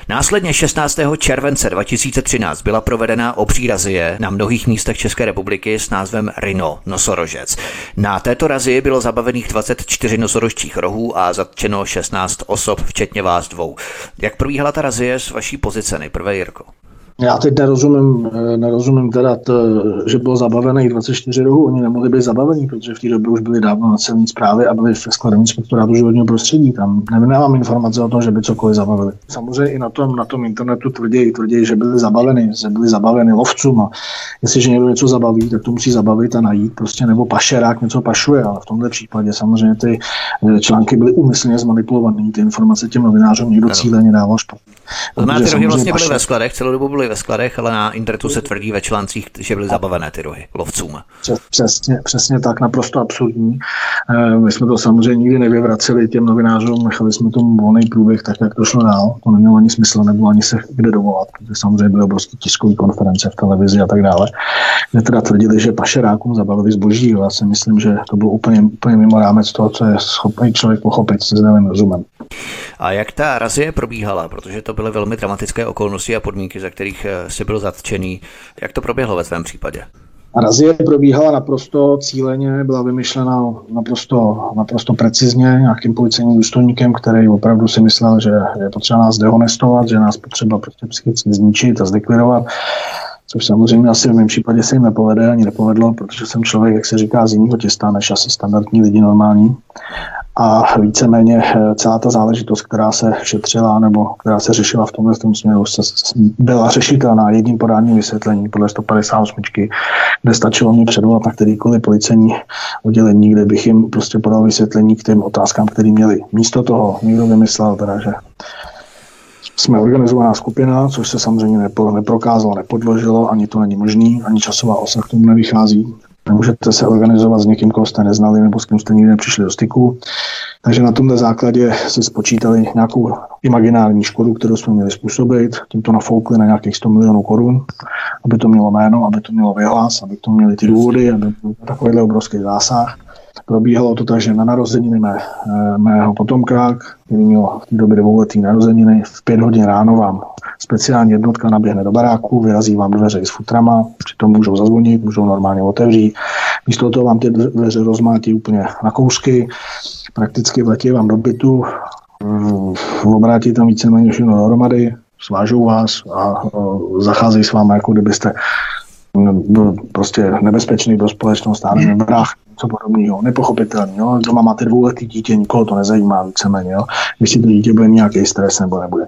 Následně 16. července 2013 byla provedena obří razie na mnohých místech České republiky s názvem Rino, nosorožec. Na této razie bylo zabavených 24 nosorožčích rohů a zatčeno 16 osob, včetně vás dvou. Jak probíhala ta razie z vaší pozice nejprve, Jirko? Já teď nerozumím, eh, nerozumím teda, to, že bylo zabavených 24 rohů. Oni nemohli být zabavení, protože v té době už byli dávno na celní zprávy a byli v skladovém inspektorátu životního prostředí. Tam nemám informace o tom, že by cokoliv zabavili. Samozřejmě i na tom, na tom internetu tvrdí, tvrdí, že byli zabaveny, že byli zabaveny lovcům. A jestliže někdo něco zabaví, tak to musí zabavit a najít prostě, nebo pašerák něco pašuje. Ale v tomto případě samozřejmě ty eh, články byly úmyslně zmanipulované. Ty informace těm novinářům někdo cíleně dával špatně. Znamená, ty rohy vlastně byly ve skladech, celou dobu byly ve skladech, ale na internetu se tvrdí ve článcích, že byly zabavené ty rohy lovcům. Přesně, přesně tak, naprosto absurdní. Eh, my jsme to samozřejmě nikdy nevyvraceli těm novinářům, nechali jsme tomu volný průběh, tak jak to šlo dál. To nemělo ani smysl, nebylo ani se kde dovolat, protože samozřejmě byly obrovské tiskové konference v televizi a tak dále. Kde teda tvrdili, že pašerákům zabavili zboží. Já si myslím, že to bylo úplně, úplně mimo rámec toho, co je schopný člověk pochopit se zdravým rozumem. A jak ta razie probíhala? Protože to byly velmi dramatické okolnosti a podmínky, za kterých eh, si byl zatčený. Jak to proběhlo ve svém případě? Razie probíhala naprosto cíleně, byla vymyšlena naprosto, naprosto precizně nějakým policejním důstojníkem, který opravdu si myslel, že je potřeba nás dehonestovat, že nás potřeba prostě psychicky zničit a zlikvidovat. Což samozřejmě asi v mém případě se jim nepovede, ani nepovedlo, protože jsem člověk, jak se říká, z jiného těsta než asi standardní lidi normální. A víceméně eh, celá ta záležitost, která se šetřila nebo která se řešila v tomhle tom směru, se, byla řešitelná jedním podáním vysvětlení podle 158, kde stačilo mě předvolat na kterýkoliv policejní oddělení, kde bych jim prostě podal vysvětlení k těm otázkám, které měli. Místo toho někdo vymyslel teda, že jsme organizovaná skupina, což se samozřejmě neprokázalo, nepodložilo, ani to není možný, ani časová osa k tomu nevychází. Nemůžete se organizovat s někým, koho jste neznali nebo s kým jste nikdy nepřišli do styku. Takže na tomto základě si spočítali nějakou imaginární škodu, kterou jsme měli způsobit. Tím to nafoukli na nějakých 100 milionů korun, aby to mělo jméno, aby to mělo vyhlas, aby to měli ty důvody, aby to takovýhle obrovský zásah. Probíhalo to tak, že na narozeniny mé, eh, mého potomka, který měl v té době dvouletý narozeniny, v pět hodin ráno vám speciální jednotka naběhne do baráku, vyrazí vám dveře s futrama, přitom můžou zazvonit, můžou normálně otevřít. Místo toho vám ty dveře rozmátí úplně na kousky, prakticky vletí vám do bytu, obrátí tam víceméně všechno dohromady, svážou vás a zacházejí s vámi, jako kdybyste byl prostě nebezpečný pro společnost, a nevím, vrah, něco podobného, nepochopitelný. Jo? Doma máte dvouletý dítě, nikoho to nezajímá víceméně, jo? jestli to dítě bude nějaký stres nebo nebude.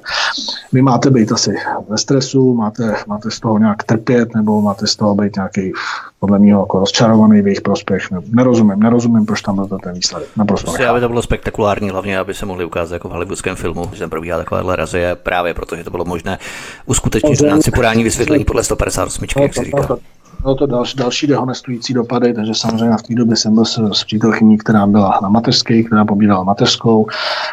Vy máte být asi ve stresu, máte, máte z toho nějak trpět, nebo máte z toho být nějaký podle mě jako rozčarovaný v jejich prospěch. Nerozumím, nerozumím, proč tam byl ten výsledek. Naprosto prostě, aby to bylo spektakulární, hlavně aby se mohli ukázat jako v hollywoodském filmu, že tam probíhá takovéhle razie, právě protože to bylo možné uskutečnit v rámci podání vysvětlení podle 158, jak si. Bylo to další, další dehonestující dopady, takže samozřejmě v té době jsem byl s, s přítelkyní, která byla na mateřské, která pobírala mateřskou.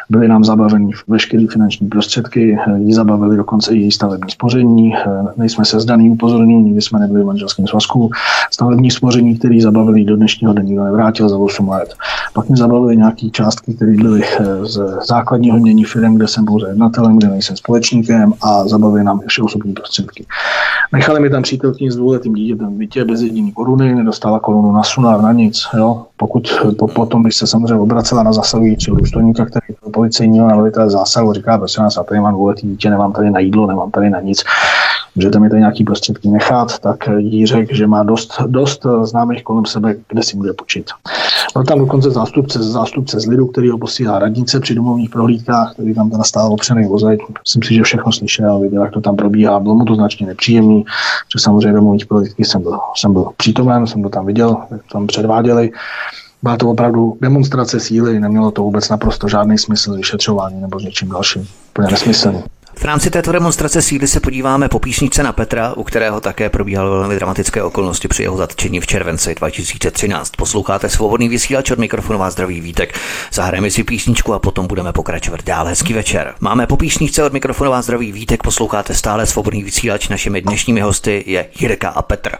Byly nám zabaveny veškeré finanční prostředky, jí zabavili dokonce i její stavební spoření. Nejsme se zdaný upozornění, nikdy jsme nebyli v manželském svazku. Stavební spoření, který zabavili do dnešního dne nikdo nevrátil za 8 let. Pak mi zabavili nějaké částky, které byly eh, z základního mění firm, kde jsem pouze jednatelem, kde nejsem společníkem a zabavili nám ještě osobní prostředky. Nechali mi tam přítelkyni s dvouletým dítětem bytě bez jediný koruny, nedostala korunu na sunár, na nic. Jo. Pokud po, potom, když se samozřejmě obracela na zasahujícího důstojníka, který policejního na zásahu, říká, prosím nás, já tady mám dvouletý dítě, nemám tady na jídlo, nemám tady na nic, můžete mi tady nějaký prostředky nechat, tak jí řekl, že má dost, dost známých kolem sebe, kde si bude počít. Byl tam dokonce zástupce, zástupce z lidu, který ho posílá radnice při domovních prohlídkách, který tam teda stál opřený vozek. Myslím si, že všechno slyšel, viděl, jak to tam probíhá. Bylo mu to značně nepříjemný, že samozřejmě domovních prohlídky jsem byl, jsem byl přítomen, jsem to tam viděl, jak tam předváděli. Byla to opravdu demonstrace síly, nemělo to vůbec naprosto žádný smysl vyšetřování nebo něčím dalším. Úplně nesmyslný. V rámci této demonstrace síly se podíváme po písničce na Petra, u kterého také probíhaly velmi dramatické okolnosti při jeho zatčení v červenci 2013. Posloucháte svobodný vysílač od mikrofonu vás zdraví Vítek. Zahrajeme si písničku a potom budeme pokračovat dál. Hezký večer. Máme po písničce od mikrofonu vás zdraví Vítek, posloucháte stále svobodný vysílač. Našimi dnešními hosty je Jirka a Petr.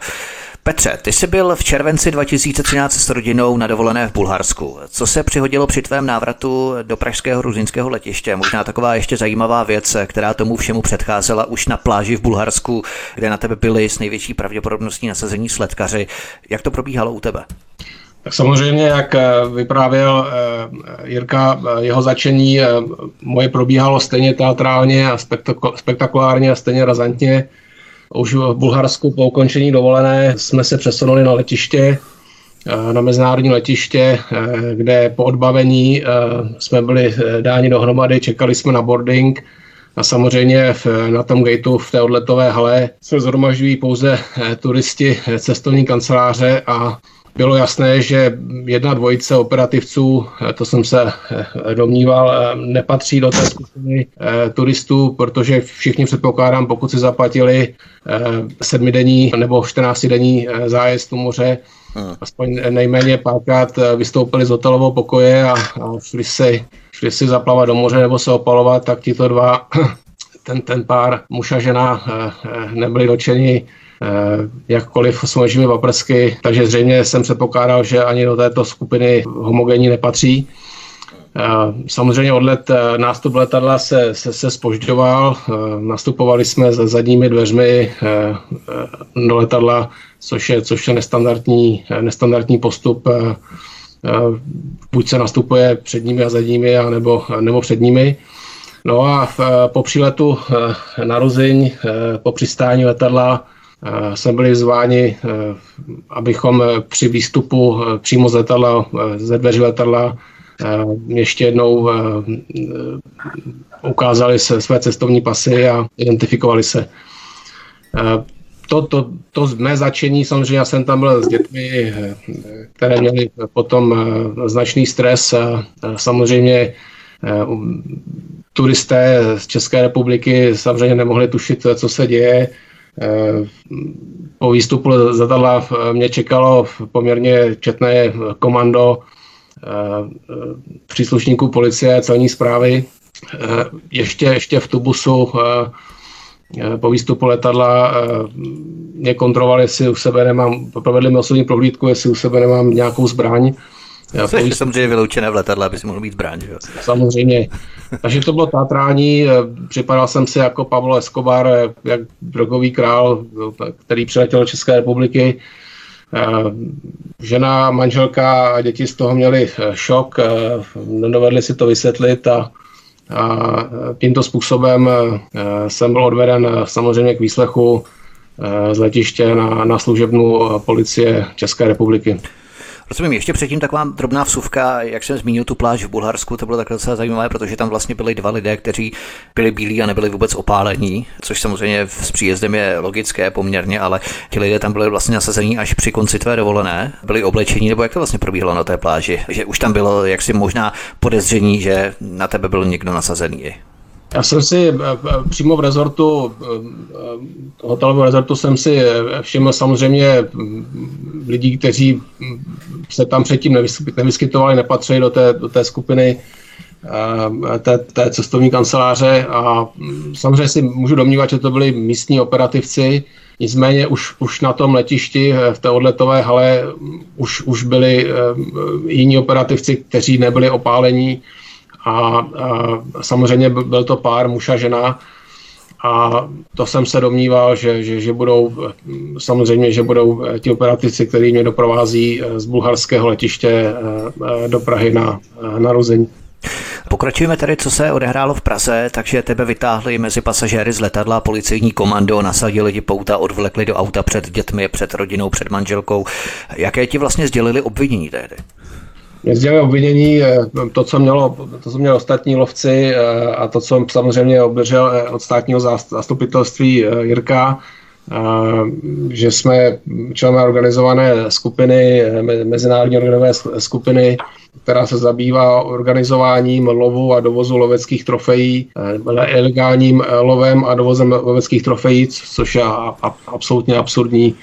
Petře, ty jsi byl v červenci 2013 s rodinou na dovolené v Bulharsku. Co se přihodilo při tvém návratu do pražského ruzinského letiště? Možná taková ještě zajímavá věc, která tomu všemu předcházela už na pláži v Bulharsku, kde na tebe byli s největší pravděpodobností nasazení sledkaři. Jak to probíhalo u tebe? Tak samozřejmě, jak eh, vyprávěl eh, Jirka, eh, jeho začení moje probíhalo stejně teatrálně a spektakulárně a stejně razantně. Už v Bulharsku po ukončení dovolené jsme se přesunuli na letiště, eh, na mezinárodní letiště, eh, kde po odbavení eh, jsme byli dáni dohromady, čekali jsme na boarding a samozřejmě v, na tom gateu v té odletové hale se zhromažďují pouze turisti, cestovní kanceláře a bylo jasné, že jedna dvojice operativců, to jsem se domníval, nepatří do té skupiny turistů, protože všichni předpokládám, pokud si zaplatili Eh, sedmidenní nebo 14-denní eh, zájezd u moře. Hmm. Aspoň nejméně párkrát eh, vystoupili z hotelového pokoje a, a šli, si, šli si zaplavat do moře nebo se opalovat, tak tito dva, ten, ten pár muž a žena nebyli dočeni jakkoliv smažíme paprsky, takže zřejmě jsem se pokládal, že ani do této skupiny homogenní nepatří. Samozřejmě odlet, eh, nástup letadla se, se, se spožďoval, eh, nastupovali jsme za zadními dveřmi eh, do letadla, což je, což je nestandardní, nestandardní postup. Buď se nastupuje před nimi a zadními, nebo, nebo před nimi. No a po příletu na Ruziň, po přistání letadla, jsme byli zváni, abychom při výstupu přímo z letadla, ze dveří letadla, ještě jednou ukázali se své cestovní pasy a identifikovali se. To, to, to mé začení, samozřejmě já jsem tam byl s dětmi, které měly potom značný stres. Samozřejmě turisté z České republiky samozřejmě nemohli tušit, co se děje. Eh, po výstupu letadla mě čekalo poměrně četné komando eh, příslušníků policie, celní zprávy. Eh, ještě, ještě v Tubusu po výstupu letadla mě kontrolovali, jestli u sebe nemám, provedli mi osobní prohlídku, jestli u sebe nemám nějakou zbraň. Já Což je samozřejmě vyloučené v letadle, aby si mohl mít zbraň. Jo? Samozřejmě. Takže to bylo tátrání. Připadal jsem si jako Pablo Escobar, jak drogový král, který přiletěl do České republiky. Žena, manželka a děti z toho měli šok, nedovedli si to vysvětlit a, a tímto způsobem jsem byl odveden samozřejmě k výslechu z letiště na, na služebnu policie České republiky. Rozumím, ještě předtím taková drobná vsuvka, jak jsem zmínil tu pláž v Bulharsku, to bylo takhle docela zajímavé, protože tam vlastně byli dva lidé, kteří byli bílí a nebyli vůbec opálení, což samozřejmě s příjezdem je logické poměrně, ale ti lidé tam byli vlastně nasazení až při konci tvé dovolené, byli oblečení, nebo jak to vlastně probíhalo na té pláži, že už tam bylo jaksi možná podezření, že na tebe byl někdo nasazený. Já jsem si eh, eh, přímo v rezortu, eh, hotelového rezortu jsem si všiml samozřejmě mm, lidí, kteří mm, se tam předtím nevyskytovali, nepatřili do té, do té skupiny té, té cestovní kanceláře. A mm, samozřejmě si můžu domnívat, že to byli místní operativci, nicméně už, už na tom letišti v té odletové hale už, už byli jiní operativci, kteří nebyli opálení, a, a samozřejmě byl to pár muž a žena a to jsem se domníval, že, že, že budou samozřejmě, že budou ti operativci, kteří mě doprovází z bulharského letiště eh, eh, do Prahy na narození. Pokračujeme tedy, co se odehrálo v Praze, takže tebe vytáhli mezi pasažéry z letadla policejní komando, nasadili ti pouta, odvlekli do auta před dětmi, před rodinou, před manželkou. Jaké ti vlastně sdělili obvinění tehdy? Mě obvinění eh, to, co mělo, to, co mělo ostatní lovci eh, a to, co samozřejmě obdržel eh, od státního zastupitelství Jirka, že jsme členové organizované skupiny, mezinárodní organizované skupiny, která se zabývá organizováním lovu a dovozu loveckých trofejí, ilegálním lovem a dovozem loveckých trofejí, což je absolutně absurdní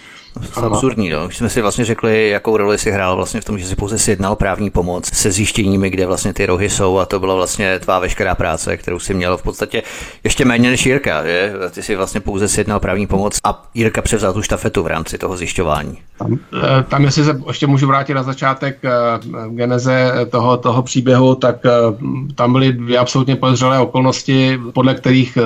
to absurdní, no. Už jsme si vlastně řekli, jakou roli si hrál vlastně v tom, že si pouze sjednal právní pomoc se zjištěními, kde vlastně ty rohy jsou a to byla vlastně tvá veškerá práce, kterou si měl v podstatě ještě méně než Jirka, že? Ty si vlastně pouze sjednal právní pomoc a Jirka převzal tu štafetu v rámci toho zjišťování. Tam, eh, tam jestli se ještě můžu vrátit na začátek eh, geneze toho, toho příběhu, tak eh, tam byly dvě absolutně podezřelé okolnosti, podle kterých,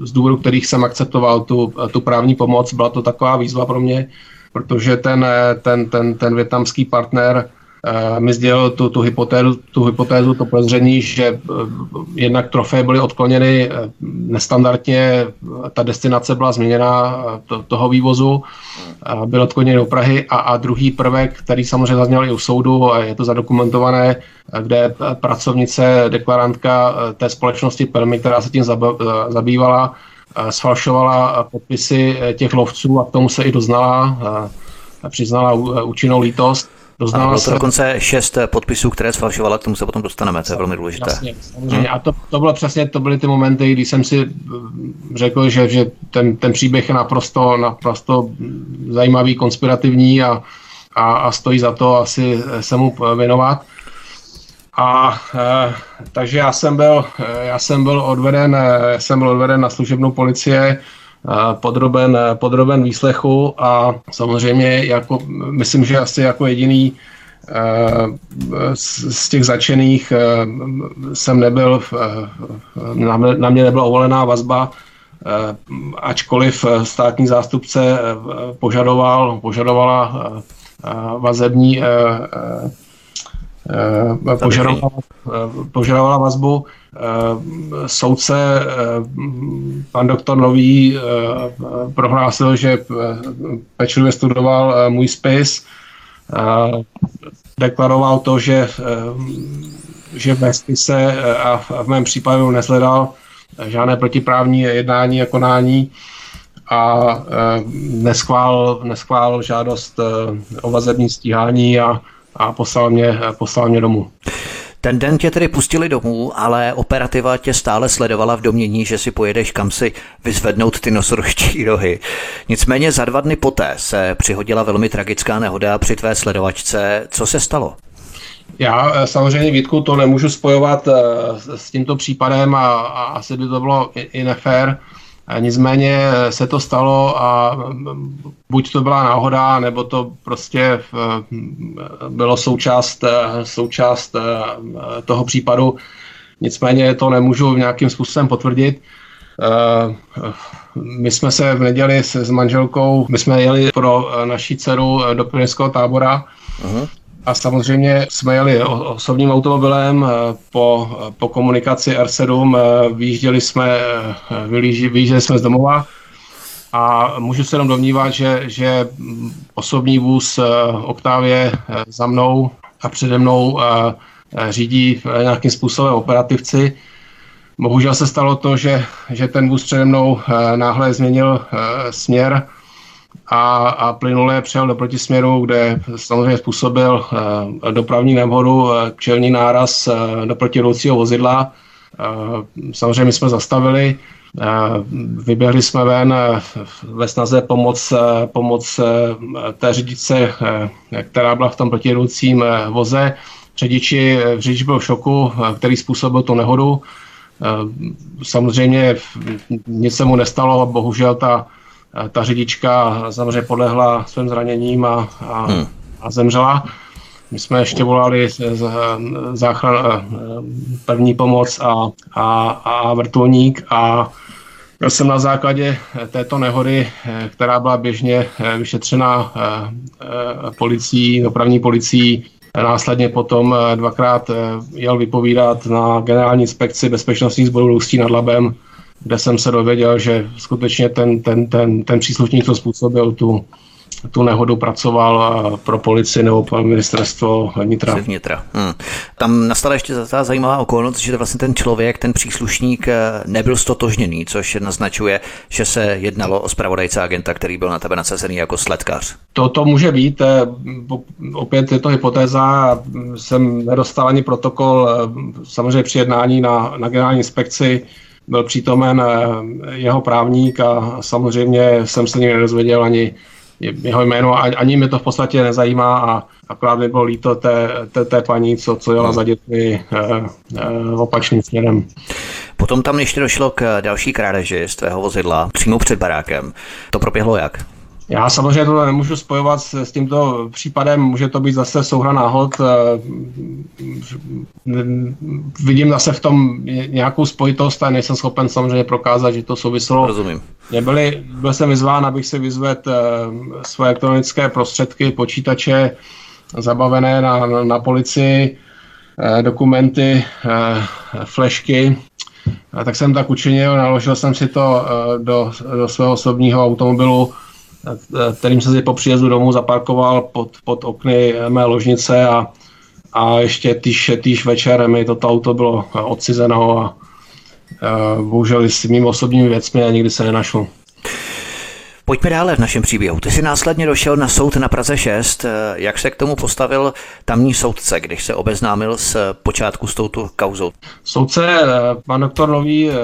z důvodu kterých jsem akceptoval tu, tu právní pomoc. Byla to taková výzva pro mě, protože ten, ten, ten, ten větnamský partner uh, mi sdělil tu, tu, hypotézu, tu hypotézu, to podezření, že uh, jednak trofeje byly odkloněny nestandardně, ta destinace byla změněna to, toho vývozu, byl odkloněny do Prahy. A, a druhý prvek, který samozřejmě zazněl i u soudu, je to zadokumentované, kde pracovnice, deklarantka té společnosti Permi, která se tím zabývala, sfalšovala podpisy eh, těch lovců a k tomu se i doznala, přiznala účinnou lítost. Doznala bylo to se... dokonce šest eh, podpisů, které sfalšovala, k tomu se potom dostaneme, to je velmi důležité. Jasně, samozřejmě. Hmm. A to, to bylo přesně, to byly ty momenty, kdy jsem si eh, řekl, že, že ten, ten příběh je naprosto, naprosto zajímavý, konspirativní a, a, a stojí za to asi se mu věnovat. A e, takže já jsem byl, e, já jsem byl odveden, e, jsem byl odveden na služebnou policie, podroben, podroben výslechu a samozřejmě jako, myslím, že asi jako jediný z, z těch začených jsem nebyl, na mě nebyla uvolená vazba, ačkoliv státní zástupce požadoval, požadovala vazební Eh, požadovala, eh, požadovala vazbu. Eh, soudce, pan doktor Nový, prohlásil, že pečlivě studoval můj spis, deklaroval to, že, že ve spise a v mém případu nesledal žádné protiprávní jednání a konání a neschvál, neschvál žádost o vazební stíhání a, a poslal, mě, poslal mě domů. Ten den tě tedy pustili domů, ale operativa tě stále sledovala v domění, že si pojedeš kam si vyzvednout ty nosoroští rohy. Nicméně za dva dny poté se přihodila velmi tragická nehoda při tvé sledovačce. Co se stalo? Já eh, samozřejmě Vítku to nemůžu spojovat eh, s tímto případem a, a asi by to bylo i, i nefér. Nicméně se to stalo a buď to byla náhoda, nebo to prostě bylo součást, součást toho případu. Nicméně to nemůžu nějakým způsobem potvrdit. My jsme se v neděli s, manželkou, my jsme jeli pro naší dceru do pionýrského tábora uh-huh. A samozřejmě jsme jeli osobním automobilem eh, po, po komunikaci R7, eh, vyjížděli jsme, eh, vyjížděli jsme z domova a můžu se jenom domnívat, že, že osobní vůz Octavie za mnou a přede mnou řídí nějakým způsobem operativci. Bohužel se stalo to, že, že ten vůz přede mnou náhle změnil směr a, a plynule přijel do protisměru, kde samozřejmě způsobil uh, dopravní nehodu, uh, čelní náraz uh, do protiroucího vozidla. Samozřejmě jsme zastavili, vyběhli jsme ven ve snaze pomoc, pomoc té řidičce, která byla v tom protiroucím uh, voze. Řidiči, řidič byl v šoku, který způsobil tu nehodu. Samozřejmě nic se mu nestalo, bohužel ta ta řidička samozřejmě podlehla svým zraněním a, a, hmm. a zemřela. My jsme ještě volali záchran, první pomoc a, a, a vrtulník a byl jsem na základě této nehody, která byla běžně vyšetřena policií, dopravní policií, následně potom dvakrát jel vypovídat na generální inspekci bezpečnostních sborů Lustí nad Labem kde jsem se dověděl, že skutečně ten, ten, ten, ten příslušník, co způsobil tu, tu nehodu pracoval pro policii nebo pro ministerstvo vnitra. vnitra. Hmm. Tam nastala ještě ta zajímavá okolnost, že vlastně ten člověk, ten příslušník eh, nebyl stotožněný, což naznačuje, že se jednalo o zpravodajce agenta, který byl na tebe nasazený jako sledkař. To, to může být, eh, opět je to hypotéza, jsem nedostal ani protokol, eh, samozřejmě při jednání na, na generální inspekci, byl přítomen eh, jeho právník a samozřejmě jsem se nikdy nedozvěděl ani jeho jméno, ani mi to v podstatě nezajímá a akorát mi bylo líto té, té, té paní, co, co jela za dětmi eh, eh, opačným směrem. Potom tam ještě došlo k další krádeži z tvého vozidla přímo před barákem. To proběhlo jak? Já samozřejmě to nemůžu spojovat s, s tímto případem, může to být zase souhra náhod. Eh, vidím zase v tom nějakou spojitost a nejsem schopen samozřejmě prokázat, že to souviselo. Rozumím. Byli, byl jsem vyzván, abych si vyzvedl eh, svoje elektronické prostředky, počítače zabavené na, na, na policii, eh, dokumenty, flešky, tak jsem tak učinil, naložil jsem si to do, do svého osobního automobilu, kterým se po příjezdu domů zaparkoval pod, pod okny mé ložnice a, a ještě týž, týž večer mi toto auto bylo odcizeno a, a bohužel s mými osobními věcmi a nikdy se nenašlo. Pojďme dále v našem příběhu. Ty jsi následně došel na soud na Praze 6. Jak se k tomu postavil tamní soudce, když se obeznámil s počátku s touto kauzou? Soudce, eh, pan doktor Nový, eh,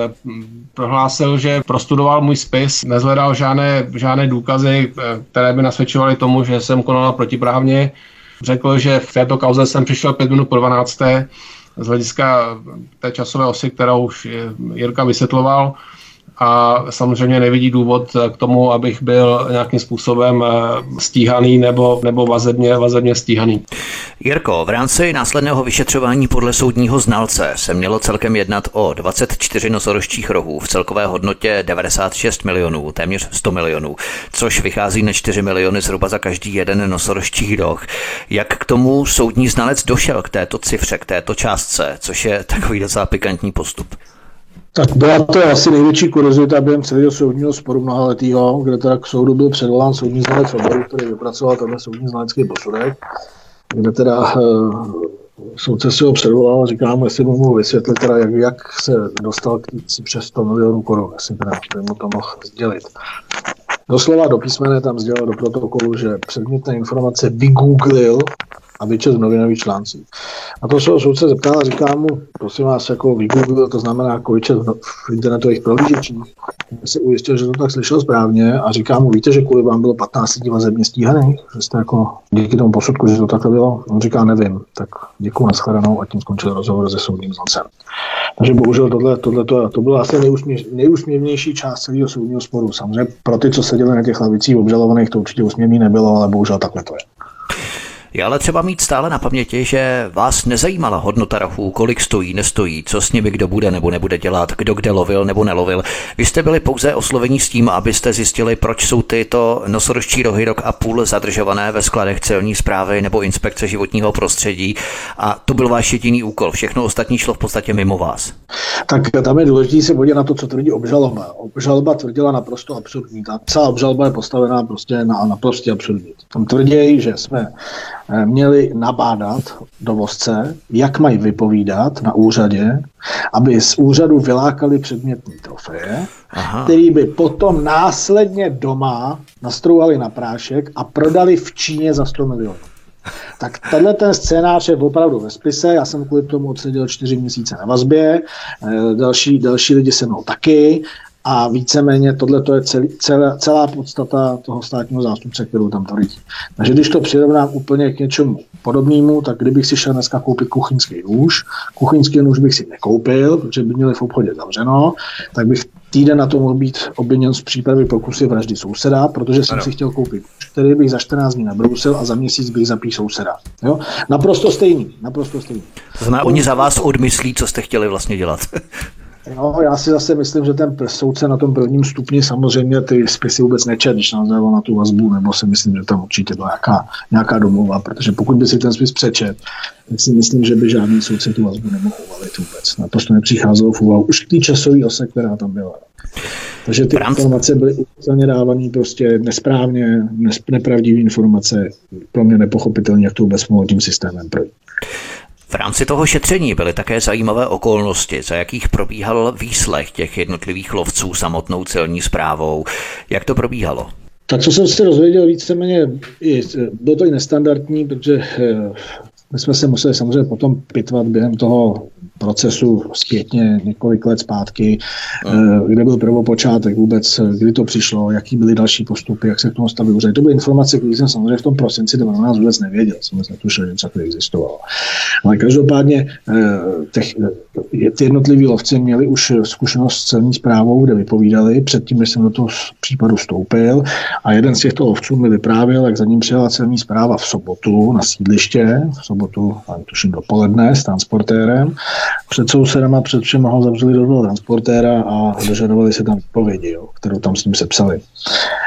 prohlásil, že prostudoval můj spis, nezhledal žádné, žádné důkazy, eh, které by nasvědčovaly tomu, že jsem konala protiprávně. Řekl, že v této kauze jsem přišel 5 minut po 12. z hlediska té časové osy, kterou už Jirka vysvětloval a samozřejmě nevidí důvod k tomu, abych byl nějakým způsobem eh, stíhaný nebo, nebo vazebně, vazebně stíhaný. Jirko, v rámci následného vyšetřování podle soudního znalce se mělo celkem jednat o 24 nosorožčích rohů v celkové hodnotě 96 milionů, téměř 100 milionů, což vychází na 4 miliony zhruba za každý jeden nosorožčích roh. Jak k tomu soudní znalec došel k této cifře, k této částce, což je takový docela pikantní postup? Tak byla to asi největší kuriozita během celého soudního sporu mnohaletýho, kde teda k soudu byl předvolán soudní znalec oboru, který vypracoval tenhle soudní znalecký posudek, kde teda uh, soudce si ho předvolal a říká mu, jestli mu mohu vysvětlit, teda jak, jak se dostal k přes 100 milionů korun, jestli teda by mu to mohl sdělit. Doslova do písmene tam sdělal do protokolu, že předmětné informace vygooglil a vyčet v novinových článcích. A to se ho soudce zeptal a říká mu, prosím vás, jako vygooglil, to znamená jako vyčet v, no, internetových prohlížečích. Se ujistil, že to tak slyšel správně a říká mu, víte, že kvůli vám bylo 15 lidí vazebně stíhaných, že jste jako díky tomu posudku, že to takhle bylo. On říká, nevím, tak děkuji nashledanou a tím skončil rozhovor se soudním znalcem. Takže bohužel tohle, tohle to, to byla asi nejúsměv, nejúsměvnější část celého soudního sporu. Samozřejmě pro ty, co seděli na těch lavicích obžalovaných, to určitě úsměvný nebylo, ale bohužel takhle to je. Je ale třeba mít stále na paměti, že vás nezajímala hodnota rachů, kolik stojí, nestojí, co s nimi kdo bude nebo nebude dělat, kdo kde lovil nebo nelovil. Vy jste byli pouze oslovení s tím, abyste zjistili, proč jsou tyto nosoročí rohy rok a půl zadržované ve skladech celní zprávy nebo inspekce životního prostředí. A to byl váš jediný úkol. Všechno ostatní šlo v podstatě mimo vás. Tak tam je důležité se podívat na to, co tvrdí obžaloba. Obžaloba tvrdila naprosto absurdní. Ta celá obžaloba je postavená prostě na naprosto absurdní. Tam tvrdí, že jsme měli nabádat dovozce, jak mají vypovídat na úřadě, aby z úřadu vylákali předmětní trofeje, Aha. který by potom následně doma nastrouvali na prášek a prodali v Číně za 100 milionů. Tak tenhle ten scénář je opravdu ve spise, já jsem kvůli tomu odseděl čtyři měsíce na vazbě, eh, další, další lidi se mnou taky a víceméně tohle je celý, celá, celá podstata toho státního zástupce, kterou tam tvrdí. Takže když to přirovnám úplně k něčemu podobnému, tak kdybych si šel dneska koupit kuchyňský nůž, kuchyňský nůž bych si nekoupil, protože by měli v obchodě zavřeno, tak bych týden na to mohl být obviněn z přípravy pokusy vraždy souseda, protože jsem ano. si chtěl koupit, který bych za 14 dní nabrousil a za měsíc bych zapí souseda. Jo? Naprosto stejný, naprosto stejný. To znamená, oni za vás odmyslí, co jste chtěli vlastně dělat. No, já si zase myslím, že ten soudce na tom prvním stupni samozřejmě ty spisy vůbec nečet, když nás dával na tu vazbu, nebo si myslím, že tam určitě byla nějaká, nějaká domluva, protože pokud by si ten spis přečet, tak si myslím, že by žádný soudce tu vazbu nemohl uvalit vůbec. Naprosto nepřicházelo v úvahu už ty časové ose, která tam byla. Takže ty informace byly úplně dávané prostě nesprávně, nepravdivé informace, pro mě nepochopitelně, jak to vůbec mohlo tím systémem projít. V rámci toho šetření byly také zajímavé okolnosti, za jakých probíhal výslech těch jednotlivých lovců samotnou celní zprávou. Jak to probíhalo? Tak co jsem si rozvěděl víceméně, bylo to i nestandardní, protože eh, my jsme se museli samozřejmě potom pitvat během toho procesu zpětně několik let zpátky, no. kde byl prvopočátek vůbec, kdy to přišlo, jaký byly další postupy, jak se k tomu stavili úřady. To byly informace, které jsem samozřejmě v tom prosinci 12 vůbec nevěděl, jsem netušil, že něco existovalo. Ale každopádně eh, těch, eh, ty jednotliví lovci měli už zkušenost s celní zprávou, kde vypovídali předtím, než jsem do toho případu vstoupil a jeden z těchto lovců mi vyprávěl, jak za ním přijela celní zpráva v sobotu na sídliště, v sobotu, tuším dopoledne, s transportérem před sousedama, před všema ho zavřeli do toho transportéra a dožadovali se tam výpovědi, jo, kterou tam s ním sepsali.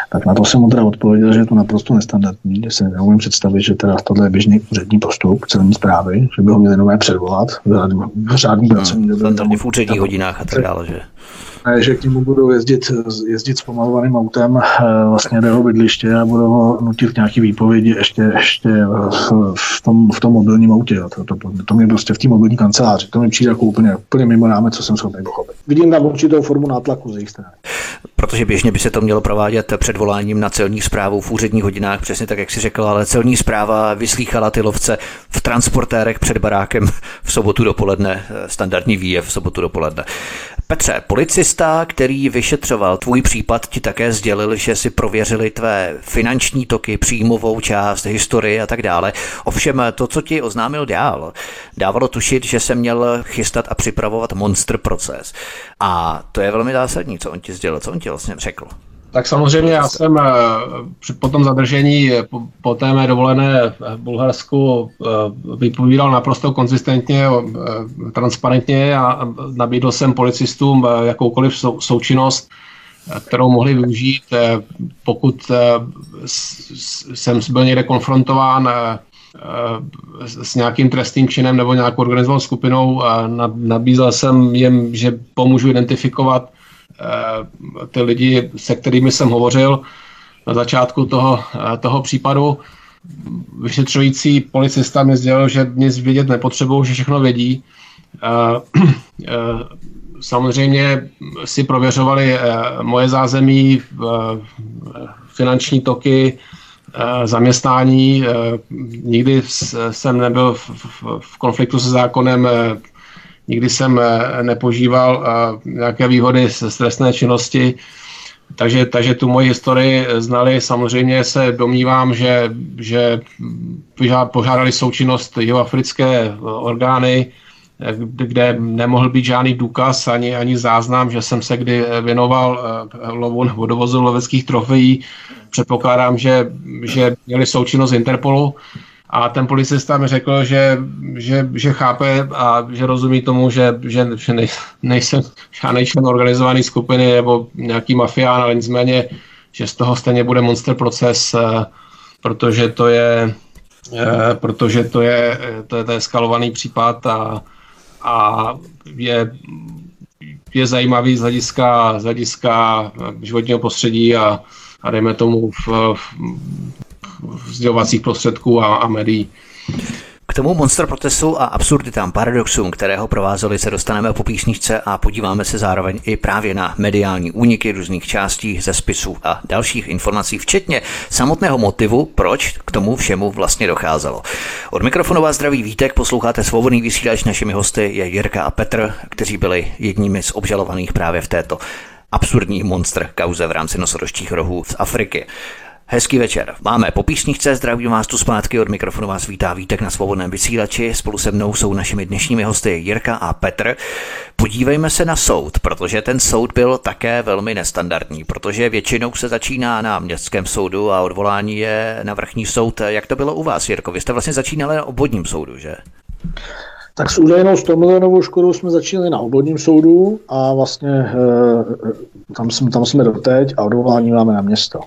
Tak na to jsem mu teda odpověděl, že je to naprosto nestandardní, že se neumím představit, že teda tohle je běžný úřední postup celní zprávy, že by ho měli nové předvolat v řádný pracovní době. Tam v úředních hodinách a tak dále, že? Že k němu budou jezdit, jezdit s pomalovaným autem eh, vlastně do jeho bydliště a budou ho nutit nějaký výpovědi ještě, ještě v, tom, v tom mobilním autě. To, to, to, to mě prostě v té mobilní kanceláři. To mi přijde jako úplně, úplně mimo rámec, co jsem schopný pochopit. Vidím tam určitou formu nátlaku z jejich strany. Protože běžně by se to mělo provádět před voláním na celní zprávu v úředních hodinách, přesně tak, jak si řekl, ale celní zpráva vyslýchala ty lovce v transportérech před barákem v sobotu dopoledne, standardní výjev v sobotu dopoledne. Petře, policista, který vyšetřoval tvůj případ, ti také sdělil, že si prověřili tvé finanční toky, příjmovou část, historii a tak dále. Ovšem to, co ti oznámil dál, dávalo tušit, že se měl chystat a připravovat monster proces. A to je velmi zásadní, co on ti sdělil, co on ti vlastně řekl. Tak samozřejmě já jsem eh, po tom zadržení, eh, po, té mé dovolené v Bulharsku eh, vypovídal naprosto konzistentně, transparentně a nabídl jsem policistům jakoukoliv sou, součinnost, kterou mohli využít, pokud jsem byl někde konfrontován s nějakým trestným činem nebo nějakou organizovanou skupinou a nabízel jsem jim, že pomůžu identifikovat ty lidi, se kterými jsem hovořil na začátku toho, toho případu. Vyšetřující policista mi sdělil, že nic vědět nepotřebují, že všechno vědí. Samozřejmě si prověřovali moje zázemí, finanční toky, Eh, zaměstnání. Eh, nikdy jsem nebyl v konfliktu se zákonem, eh, nikdy jsem nepožíval nějaké výhody z trestné činnosti, takže, takže tu moji historii znali. Samozřejmě se domnívám, že, že požádali součinnost jihoafrické orgány, kde nemohl být žádný důkaz ani, ani záznam, že jsem se kdy věnoval lovu nebo dovozu loveckých trofejí předpokládám, že, že měli součinnost Interpolu a ten policista mi řekl, že, že, že chápe a že rozumí tomu, že, že, nej, nejsem žádný člen organizované skupiny nebo nějaký mafián, ale nicméně, že z toho stejně bude monster proces, eh, protože to je, eh, protože to je, to je, to je skalovaný případ a, a je, je zajímavý z hlediska, z hlediska životního prostředí a, a dejme tomu v, v sdělovacích prostředků a, a médií. K tomu monster protestu a absurditám, paradoxům, kterého provázeli, se dostaneme po písničce a podíváme se zároveň i právě na mediální úniky různých částí ze spisů a dalších informací, včetně samotného motivu, proč k tomu všemu vlastně docházelo. Od mikrofonu vás zdraví Vítek, posloucháte svobodný vysílač, našimi hosty je Jirka a Petr, kteří byli jedními z obžalovaných právě v této absurdní monster kauze v rámci nosorožčích rohů z Afriky. Hezký večer. Máme po písničce, zdravím vás tu zpátky, od mikrofonu vás vítá Vítek na svobodném vysílači. Spolu se mnou jsou našimi dnešními hosty Jirka a Petr. Podívejme se na soud, protože ten soud byl také velmi nestandardní, protože většinou se začíná na městském soudu a odvolání je na vrchní soud. Jak to bylo u vás, Jirko? Vy jste vlastně začínali na obvodním soudu, že? Tak s údajnou 100 milionovou škodou jsme začali na obvodním soudu a vlastně e, tam, jsme, tam jsme doteď a odvolání máme na město.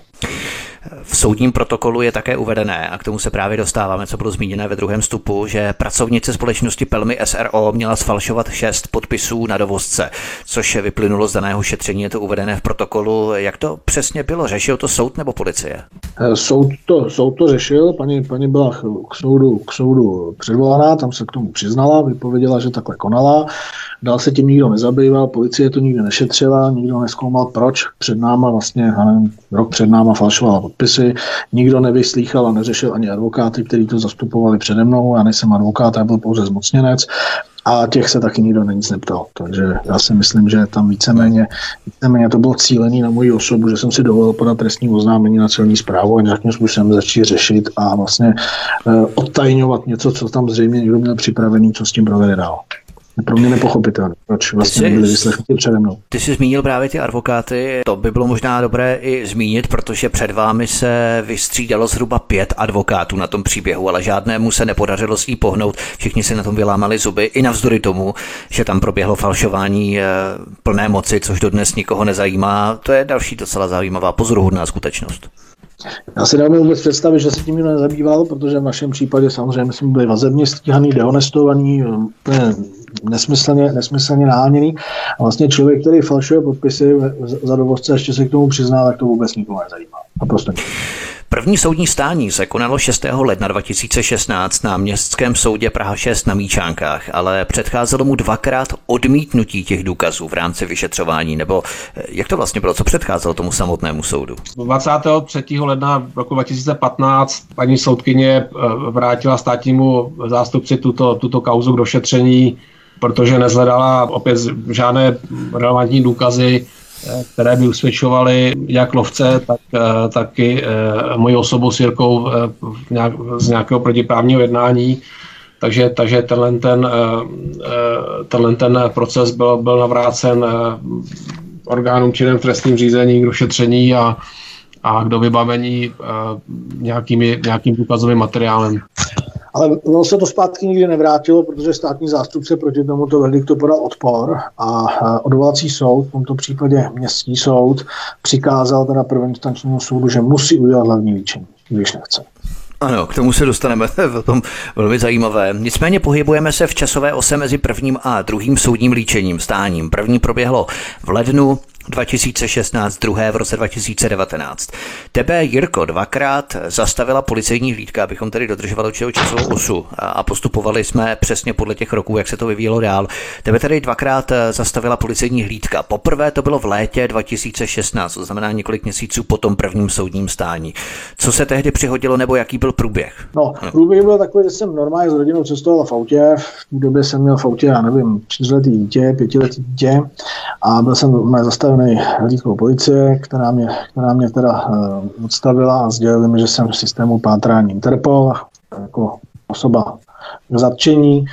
V soudním protokolu je také uvedené, a k tomu se právě dostáváme, co bylo zmíněné ve druhém stupu, že pracovnice společnosti Pelmy SRO měla sfalšovat šest podpisů na dovozce, což vyplynulo z daného šetření, je to uvedené v protokolu. Jak to přesně bylo? Řešil to soud nebo policie? Eh, soud to, soud to řešil, paní, paní byla k soudu, k soudu předvolaná, tam se k tomu přiznala, vypověděla, že takhle konala. Dál se tím nikdo nezabýval, policie to nikdy nešetřila, nikdo neskoumal, proč před náma vlastně, nevím, rok před náma falšovala podpisy, nikdo nevyslýchal a neřešil ani advokáty, kteří to zastupovali přede mnou, já nejsem advokát, já byl pouze zmocněnec, a těch se taky nikdo na nic neptal. Takže já si myslím, že tam víceméně, víceméně to bylo cílené na moji osobu, že jsem si dovolil podat trestní oznámení na celní zprávu a nějakým způsobem začít řešit a vlastně eh, odtajňovat něco, co tam zřejmě někdo měl připravený, co s tím provede dál pro mě nepochopitelné, proč vlastně jsi, nebyli vyslechnuti přede mnou. Ty jsi zmínil právě ty advokáty, to by bylo možná dobré i zmínit, protože před vámi se vystřídalo zhruba pět advokátů na tom příběhu, ale žádnému se nepodařilo s ní pohnout, všichni si na tom vylámali zuby, i navzdory tomu, že tam proběhlo falšování eh, plné moci, což dodnes nikoho nezajímá. To je další docela zajímavá pozoruhodná skutečnost. Já si neumím vůbec představit, že se tím nikdo nezabýval, protože v našem případě samozřejmě jsme byli vazebně stíhaný, dehonestovaný, nesmyslně, nesmyslně naháněný. A vlastně člověk, který falšuje podpisy za dovozce, ještě se k tomu přizná, tak to vůbec nikoho nezajímá. A prostě První soudní stání se konalo 6. ledna 2016 na Městském soudě Praha 6 na Míčánkách, ale předcházelo mu dvakrát odmítnutí těch důkazů v rámci vyšetřování, nebo eh, jak to vlastně bylo, co předcházelo tomu samotnému soudu? 23. ledna roku 2015 paní soudkyně eh, vrátila státnímu zástupci tuto, tuto kauzu k došetření, protože nezhledala opět žádné relevantní důkazy které by usvědčovaly jak lovce, tak, eh, taky eh, moji osobu s Jirkou eh, z nějakého protiprávního jednání. Takže, takže tenhle, ten, tenhle ten proces byl, byl navrácen orgánům činem v trestním řízení k došetření a, a k dovybavení nějakými, nějakým důkazovým materiálem. Ale ono se to zpátky nikdy nevrátilo, protože státní zástupce proti tomuto verdiktu podal odpor a odvolací soud, v tomto případě městský soud, přikázal teda prvoinstančnímu soudu, že musí udělat hlavní líčení, když nechce. Ano, k tomu se dostaneme, je tom velmi zajímavé. Nicméně pohybujeme se v časové ose mezi prvním a druhým soudním líčením, stáním. První proběhlo v lednu 2016, druhé v roce 2019. Tebe, Jirko, dvakrát zastavila policejní hlídka, abychom tedy dodržovali určitou časovou osu a postupovali jsme přesně podle těch roků, jak se to vyvíjelo dál. Tebe tedy dvakrát zastavila policejní hlídka. Poprvé to bylo v létě 2016, to znamená několik měsíců po tom prvním soudním stání. Co se tehdy přihodilo nebo jaký byl průběh? No, průběh byl takový, že jsem normálně s rodinou cestoval v autě. V době jsem měl v autě, já nevím, čtyřletý dítě, pětiletý dítě a byl jsem zastaven strany hlídkou policie, která mě, která mě teda uh, odstavila a sdělili mi, že jsem v systému pátrání Interpol jako osoba zatčení.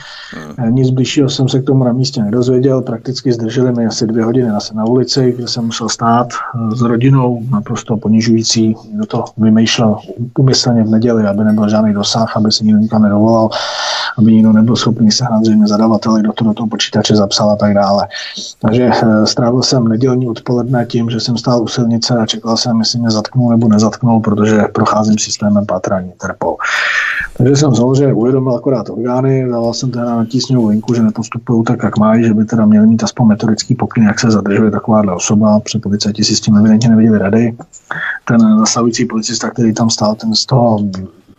Hmm. Nic bližšího jsem se k tomu na místě nedozvěděl. Prakticky zdrželi mi asi dvě hodiny asi na ulici, kde jsem musel stát eh, s rodinou, naprosto ponižující. Kdo to vymýšlel umyslně v neděli, aby nebyl žádný dosah, aby se nikdo nikam nedovolal, aby nikdo nebyl schopný sehnat zřejmě zadavateli, kdo to do toho počítače zapsal a tak dále. Takže eh, strávil jsem nedělní odpoledne tím, že jsem stál u silnice a čekal jsem, jestli mě zatknul nebo nezatknul, protože procházím systémem pátrání Interpol. Takže jsem samozřejmě uvědomil akorát orgány, dával jsem teda na tísňovou linku, že nepostupují tak, jak mají, že by teda měli mít aspoň metodický pokyn, jak se zadržuje takováhle osoba. Při policajti si s tím evidentně neviděli rady. Ten zastavující policista, který tam stál, ten z toho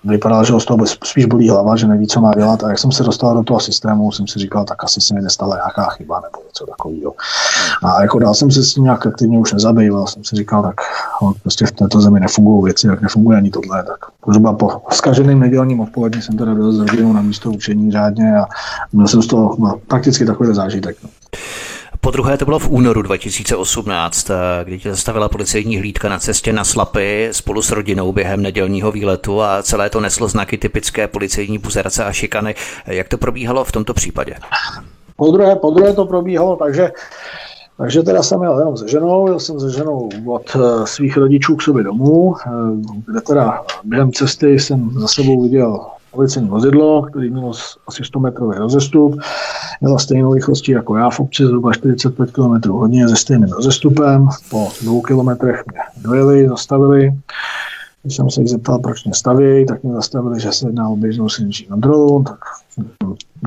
vypadalo, že ho z toho spíš bolí hlava, že neví, co má dělat. A jak jsem se dostal do toho systému, jsem si říkal, tak asi se mi nestala nějaká chyba nebo něco takového. A jako dál jsem se s tím nějak aktivně už nezabýval. Jsem si říkal, tak prostě v této zemi nefungují věci, jak nefunguje ani tohle. Tak zhruba po zkaženým nedělním odpolední jsem teda byl s na místo učení řádně a měl jsem z toho no, prakticky takový zážitek. No. Po druhé to bylo v únoru 2018, eh, kdy tě zastavila policejní hlídka na cestě na Slapy spolu s rodinou během nedělního výletu a celé to neslo znaky typické policejní buzerace a šikany. Jak to probíhalo v tomto případě? Po druhé, po druhé to probíhalo, takže takže teda jsem jel jenom se ženou, jel jsem se ženou od eh, svých rodičů k sobě domů, eh, kde teda během cesty jsem za sebou viděl policejní vozidlo, který mělo asi 100 metrový rozestup, mělo stejnou rychlostí jako já v obci, zhruba 45 km hodně se stejným rozestupem. Po dvou kilometrech mě dojeli, zastavili. Když jsem se jich zeptal, proč mě staví, tak mě zastavili, že se jedná o běžnou silniční kontrolu, tak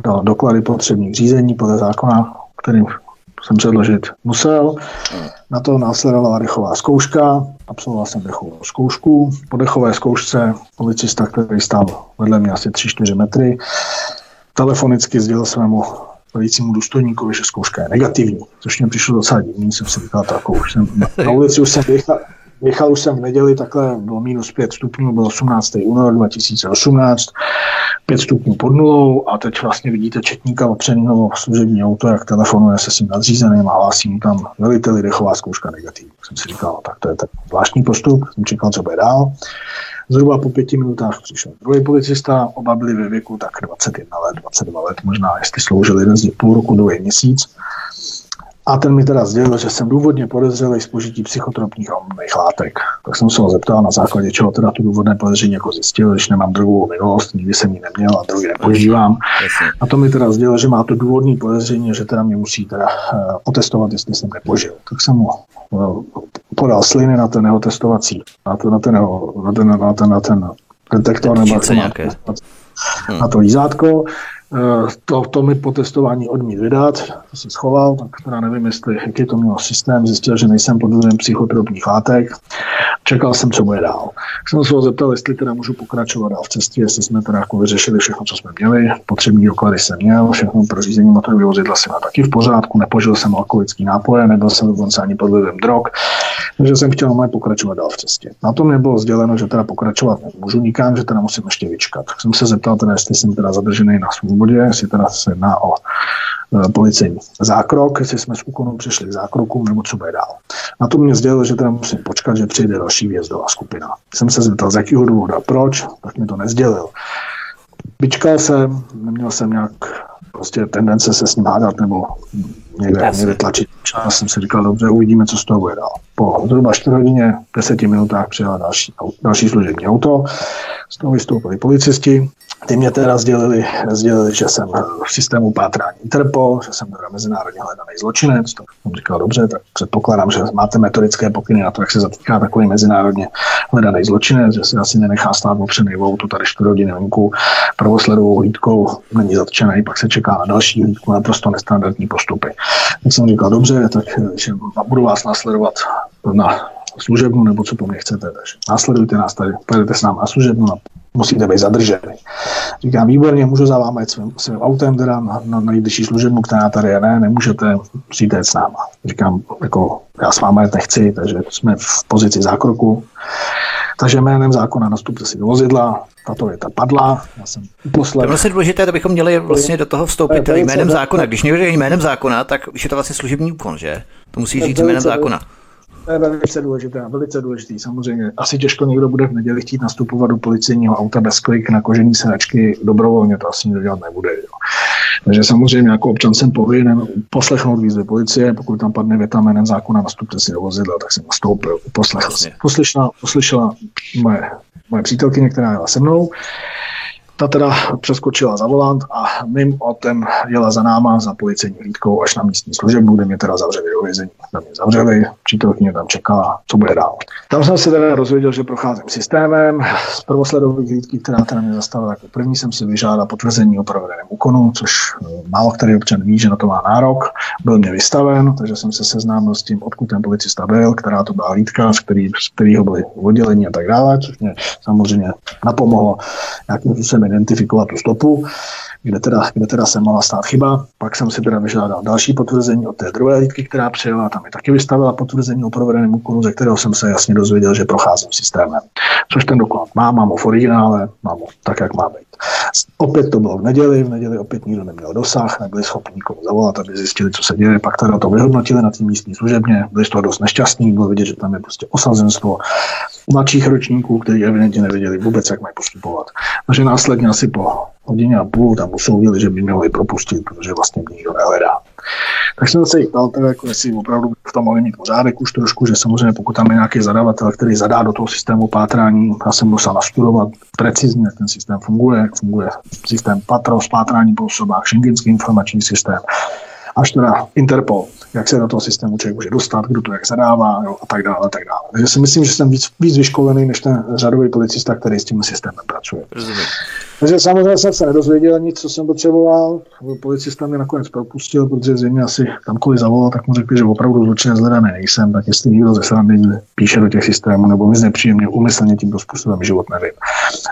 dal doklady potřebných řízení podle zákona, kterým jsem předložit musel. Na to následovala dechová zkouška, absolvoval jsem dechovou zkoušku. Po dechové zkoušce policista, který stál vedle mě asi 3-4 metry, telefonicky sdělil svému vedícímu důstojníkovi, že zkouška je negativní, což mě přišlo docela divný, jsem si říkal, tak už jsem, na ulici už jsem vychal, vychal už jsem v neděli, takhle bylo minus 5 stupňů, byl 18. únor 2018, 5 stupňů pod nulou a teď vlastně vidíte četníka opřeného služební auto, jak telefonuje se svým nadřízeným a hlásí mu tam veliteli dechová zkouška negativní. Jsem si říkal, no, tak to je tak zvláštní postup, jsem čekal, co bude dál. Zhruba po pěti minutách přišel druhý policista, oba byli ve věku tak 21 let, 22 let možná, jestli sloužil jeden z nich půl roku, druhý měsíc. A ten mi teda sdělil, že jsem důvodně podezřelý z požití psychotropních a omamných látek. Tak jsem se ho zeptal, na základě čeho teda tu důvodné podezření jako zjistil, když nemám drogovou minulost, nikdy jsem ji neměl a drogy nepožívám. A to mi teda sdělil, že má to důvodný podezření, že teda mě musí teda uh, otestovat, jestli jsem nepožil. Tak jsem mu uh, podal sliny na ten jeho testovací, na, to, na, ten, na, ten, na, ten, na ten detektor nebo na, na to lízátko. To, to mi po testování odmít vydat, to se schoval, tak teda nevím, jestli, jaký to mělo systém, zjistil, že nejsem pod vlivem psychotropních látek. Čekal jsem, co bude dál. Jsem se ho zeptal, jestli teda můžu pokračovat dál v cestě, jestli jsme teda jako vyřešili všechno, co jsme měli, potřební doklady jsem měl, všechno pro řízení motorového vozidla jsem měl taky v pořádku, nepožil jsem alkoholický nápoje, nebyl jsem dokonce ani pod vlivem drog, takže jsem chtěl normálně pokračovat dál v cestě. Na tom mě bylo sděleno, že teda pokračovat nemůžu nikam, že teda musím ještě vyčkat. Tak jsem se zeptal teda, jestli jsem teda zadržený na svobodě, jestli teda se jedná o e, policejní zákrok, jestli jsme z úkonu přišli k zákroku, nebo co bude dál. Na to mě sdělil, že teda musím počkat, že přijde další vězdová skupina. Jsem se zeptal, z jakého důvodu a proč, tak mi to nezdělil. Vyčkal jsem, neměl jsem nějak prostě tendence se s ním hádat nebo někde, někde tlačit. Já jsem si říkal, dobře, uvidíme, co z toho bude dál. Po zhruba 4 hodině, 10 minutách přijela další, další služební auto, z toho vystoupili policisti, ty mě teda sdělili, sdělili, že jsem v systému pátrání Interpol, že jsem teda mezinárodně hledaný zločinec. To jsem říkal, dobře, tak předpokládám, že máte metodické pokyny na to, jak se zatýká takový mezinárodně hledaný zločinec, že si asi nenechá stát opřený v tady 4 hodiny venku prvosledovou hlídkou, není zatčený, pak se čeká na další hlídku, naprosto nestandardní postupy. Tak jsem říkal, dobře, tak že budu vás následovat na služebnu, nebo co po mně chcete. Takže následujte nás tady, pojedete s námi na služebnu, a musíte být zadrženi. Říkám, výborně, můžu za vámi jet svým, svým autem teda na, na nejbližší služebnu, která tady je, ne, nemůžete, jet s náma. Říkám, jako, já s vámi jet nechci, takže jsme v pozici zákroku. Takže jménem zákona nastupte si do vozidla, tato věta padla, já jsem uposlal. To je vlastně důležité, abychom měli vlastně do toho vstoupit jménem zákona. Když někdo jménem zákona, tak už je to vlastně služební úkon, že? To musí říct jménem zákona. To je velice důležité, velice důležitý. Samozřejmě asi těžko někdo bude v neděli chtít nastupovat do policejního auta bez klik na kožený sedačky dobrovolně, to asi nikdo dělat nebude. Jo. Takže samozřejmě jako občan jsem povinen poslechnout výzvy policie, pokud tam padne věta jménem zákona nastupte si do vozidla, tak jsem nastoupil, poslechl. Poslyšela, poslyšela moje, moje přítelkyně, která jela se mnou, ta teda přeskočila za volant a mým otem jela za náma za policejní hlídkou až na místní služebnu, kde mě teda zavřeli do vězení. Tam mě zavřeli, přítelkyně tam čekala, co bude dál. Tam jsem se teda rozvěděl, že procházím systémem. Z prvosledové hlídky, která teda mě zastavila jako první, jsem si vyžádal potvrzení o provedeném úkonu, což eh, málo který občan ví, že na to má nárok. Byl mě vystaven, takže jsem se seznámil s tím, odkud ten policista byl, která to byla hlídka, z, který, z kterého byly oddělení a tak dále, což mě samozřejmě napomohlo nějakým způsobem identifikovat tu stopu, kde teda, kde teda se mohla stát chyba. Pak jsem si teda vyžádal další potvrzení od té druhé hlídky, která přijela, tam mi taky vystavila potvrzení o provedeném úkonu, ze kterého jsem se jasně dozvěděl, že procházím systémem. Což ten doklad mám, mám ho v originále, mám ho tak, jak má být. Opět to bylo v neděli, v neděli opět nikdo neměl dosah, nebyli schopni nikomu zavolat, aby zjistili, co se děje. Pak teda to vyhodnotili na té místní služebně, byli z toho dost nešťastní, bylo vidět, že tam je prostě osazenstvo mladších ročníků, kteří evidentně nevěděli vůbec, jak mají postupovat. Takže následně asi po hodině a půl tam usoudili, že by měli propustit, protože vlastně nikdo nehledá. Tak jsem se jich ptal, teda, jako jestli opravdu v tom mohli mít pořádek už trošku, že samozřejmě pokud tam je nějaký zadavatel, který zadá do toho systému pátrání, já jsem musel nastudovat precizně, jak ten systém funguje, jak funguje systém patro, pátrání po osobách, šengenský informační systém, až teda Interpol, jak se do toho systému člověk může dostat, kdo to jak zadává jo, a tak dále. A tak dále. Takže si myslím, že jsem víc, víc vyškolený než ten řadový policista, který s tím systémem pracuje. Rozumím. Takže samozřejmě jsem se nedozvěděl nic, co jsem potřeboval. Policista mě nakonec propustil, protože zřejmě asi kamkoliv zavolal, tak mu řekli, že opravdu zločinec zhledaný nejsem, tak jestli někdo ze srandy píše do těch systémů nebo mi znepříjemně umyslně tímto způsobem život nevím.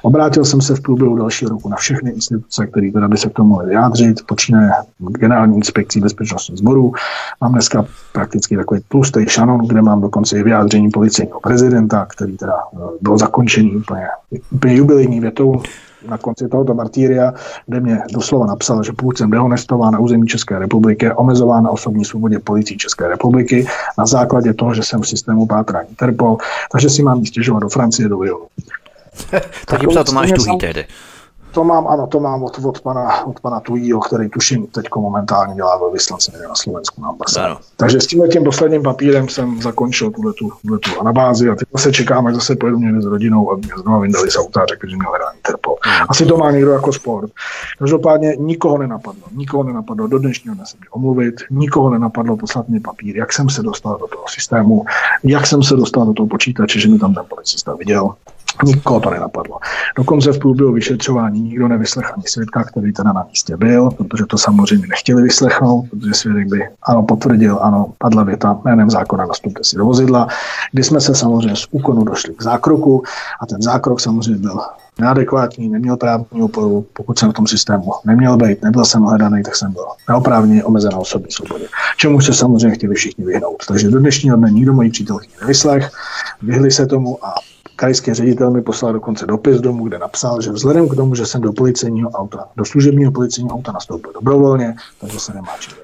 Obrátil jsem se v průběhu dalšího roku na všechny instituce, které teda by se k tomu mohly vyjádřit, počínaje generální inspekcí bezpečnostních sborů. Mám dneska prakticky takový tlustý šanon, kde mám dokonce i vyjádření policejního prezidenta, který teda eh, bylo zakončený úplně, úplně jubilejní větou na konci tohoto martýria, kde mě doslova napsal, že pokud jsem dehonestován na území České republiky, je omezován na osobní svobodě policii České republiky na základě toho, že jsem v systému pátrání Interpol, takže si mám stěžovat do Francie, do Lyonu. tak jim psal Tomáš Tuhý tehdy. To mám, ano, to mám od, od pana, od pana Tujího, který tuším teď momentálně dělá ve vyslance na Slovensku na ambasádě. Takže s tímhle tím posledním papírem jsem zakončil tuhle tu, tu anabázi a teď se čekám, až zase pojedu mě s rodinou a mě znovu vyndali z auta a řekli, že mě hledá Interpol. Asi to má někdo jako sport. Každopádně nikoho nenapadlo. Nikoho nenapadlo do dnešního dne se mě omluvit, nikoho nenapadlo poslat mě papír, jak jsem se dostal do toho systému, jak jsem se dostal do toho počítače, že mi tam ten policista viděl. Nikoho to nenapadlo. Dokonce v průběhu vyšetřování nikdo nevyslechl ani svědka, který teda na místě byl, protože to samozřejmě nechtěli vyslechnout, protože svědek by ano potvrdil, ano, padla věta jménem zákona nastupte si do vozidla, kdy jsme se samozřejmě z úkonu došli k zákroku a ten zákrok samozřejmě byl neadekvátní, neměl právní oporu, pokud jsem v tom systému neměl být, nebyl jsem hledaný, tak jsem byl neoprávně omezená osobní svobodě. Čemu se samozřejmě chtěli všichni vyhnout. Takže do dnešního dne nikdo mojí přítelkyni nevyslech, vyhli se tomu a Krajský ředitel mi poslal dokonce dopis domů, kde napsal, že vzhledem k tomu, že jsem do policejního auta, do služebního policejního auta nastoupil dobrovolně, takže se nemá čím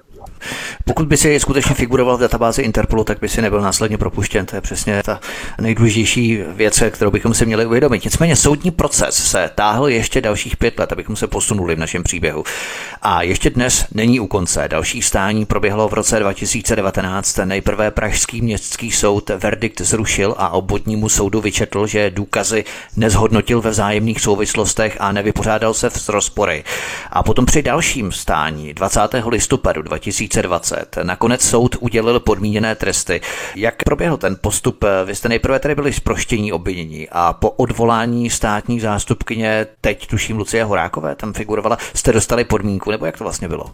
Pokud by si skutečně figuroval v databázi Interpolu, tak by si nebyl následně propuštěn. To je přesně ta nejdůležitější věc, kterou bychom si měli uvědomit. Nicméně soudní proces se táhl ještě dalších pět let, abychom se posunuli v našem příběhu. A ještě dnes není u konce. Další stání proběhlo v roce 2019. Nejprve Pražský městský soud verdikt zrušil a obvodnímu soudu vyčetl, že důkazy nezhodnotil ve vzájemných souvislostech a nevypořádal se s rozpory. A potom při dalším stání 20. listopadu 2020 nakonec soud udělil podmíněné tresty. Jak proběhl ten postup? Vy jste nejprve tady byli zproštění obvinění a po odvolání státní zástupkyně, teď tuším Lucie Horákové, tam figurovala, jste dostali podmínku, nebo jak to vlastně bylo?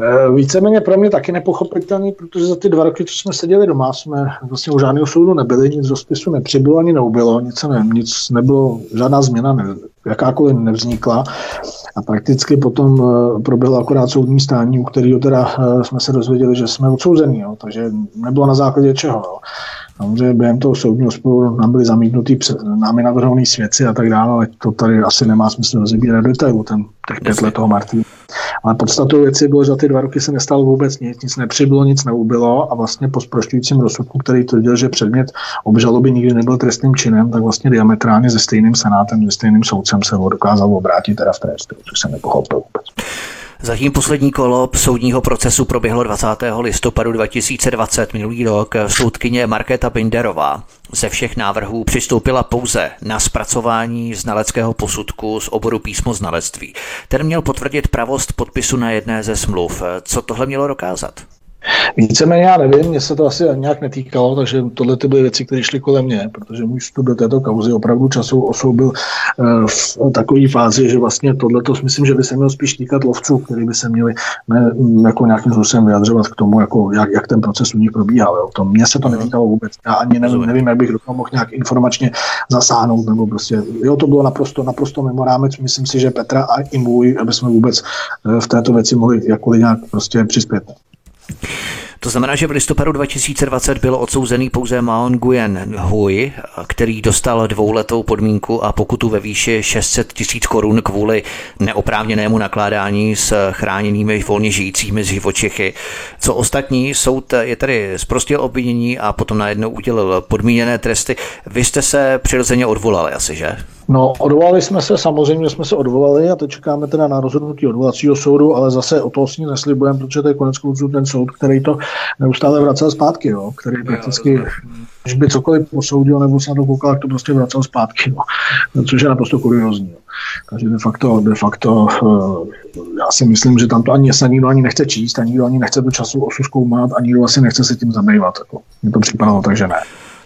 Eh, víceméně pro mě taky nepochopitelný, protože za ty dva roky, co jsme seděli doma, jsme vlastně u žádného soudu nebyli, nic do spisu nepřibylo ani neubylo, nic, ne, nic nebylo, žádná změna ne, jakákoliv nevznikla. A prakticky potom uh, proběhlo akorát soudní stání, u kterého teda uh, jsme se dozvěděli, že jsme odsouzení, jo, takže nebylo na základě čeho. Jo. Samozřejmě během toho soudního sporu nám byly zamítnutý námi navrhovaný svědci a tak dále, ale to tady asi nemá smysl rozebírat detailu, ten těch pět let toho Martina. Ale podstatou věci bylo, že za ty dva roky se nestalo vůbec nic, nic nepřibylo, nic neubylo a vlastně po sprošťujícím rozsudku, který tvrdil, že předmět obžaloby nikdy nebyl trestným činem, tak vlastně diametrálně se stejným senátem, se stejným soudcem se ho dokázal obrátit teda v trestu, což jsem nepochopil vůbec. Zatím poslední kolo soudního procesu proběhlo 20. listopadu 2020 minulý rok. Soudkyně Markéta Binderová ze všech návrhů přistoupila pouze na zpracování znaleckého posudku z oboru písmo znalectví. Ten měl potvrdit pravost podpisu na jedné ze smluv. Co tohle mělo dokázat? Víceméně já nevím, mě se to asi nějak netýkalo, takže tohle ty byly věci, které šly kolem mě, protože můj vstup do této kauzy opravdu časovou osou byl eh, v takové fázi, že vlastně tohle to myslím, že by se mělo spíš týkat lovců, kteří by se měli ne, jako nějakým způsobem vyjadřovat k tomu, jako jak, jak ten proces u nich probíhal. Jo. To mně se to mhm. netýkalo vůbec. Já ani nevím, nevím jak bych do toho mohl nějak informačně zasáhnout, nebo prostě, jo, to bylo naprosto, naprosto mimo rámec. Myslím si, že Petra a i můj, aby jsme vůbec eh, v této věci mohli jakkoliv nějak prostě přispět. To znamená, že v listopadu 2020 byl odsouzený pouze Maon Nguyen Hui, který dostal dvouletou podmínku a pokutu ve výši 600 tisíc korun kvůli neoprávněnému nakládání s chráněnými volně žijícími živočichy. Co ostatní, soud je tedy zprostil obvinění a potom najednou udělil podmíněné tresty. Vy jste se přirozeně odvolali asi, že? No, odvolali jsme se, samozřejmě jsme se odvolali a teď čekáme teda na rozhodnutí odvolacího soudu, ale zase o toho s ní neslibujeme, protože to je konec konců ten soud, který to neustále vracel zpátky, jo, který prakticky, když by cokoliv posoudil nebo se na to koukal, tak to prostě vracel zpátky, jo, což je naprosto kuriozní. Jo. Takže de facto, de facto eh, já si myslím, že tam to ani se nikdo ani nechce číst, ani nikdo ani nechce tu času osu zkoumat, ani nikdo asi nechce se tím zabývat. Jako. Mně to připadalo, takže ne.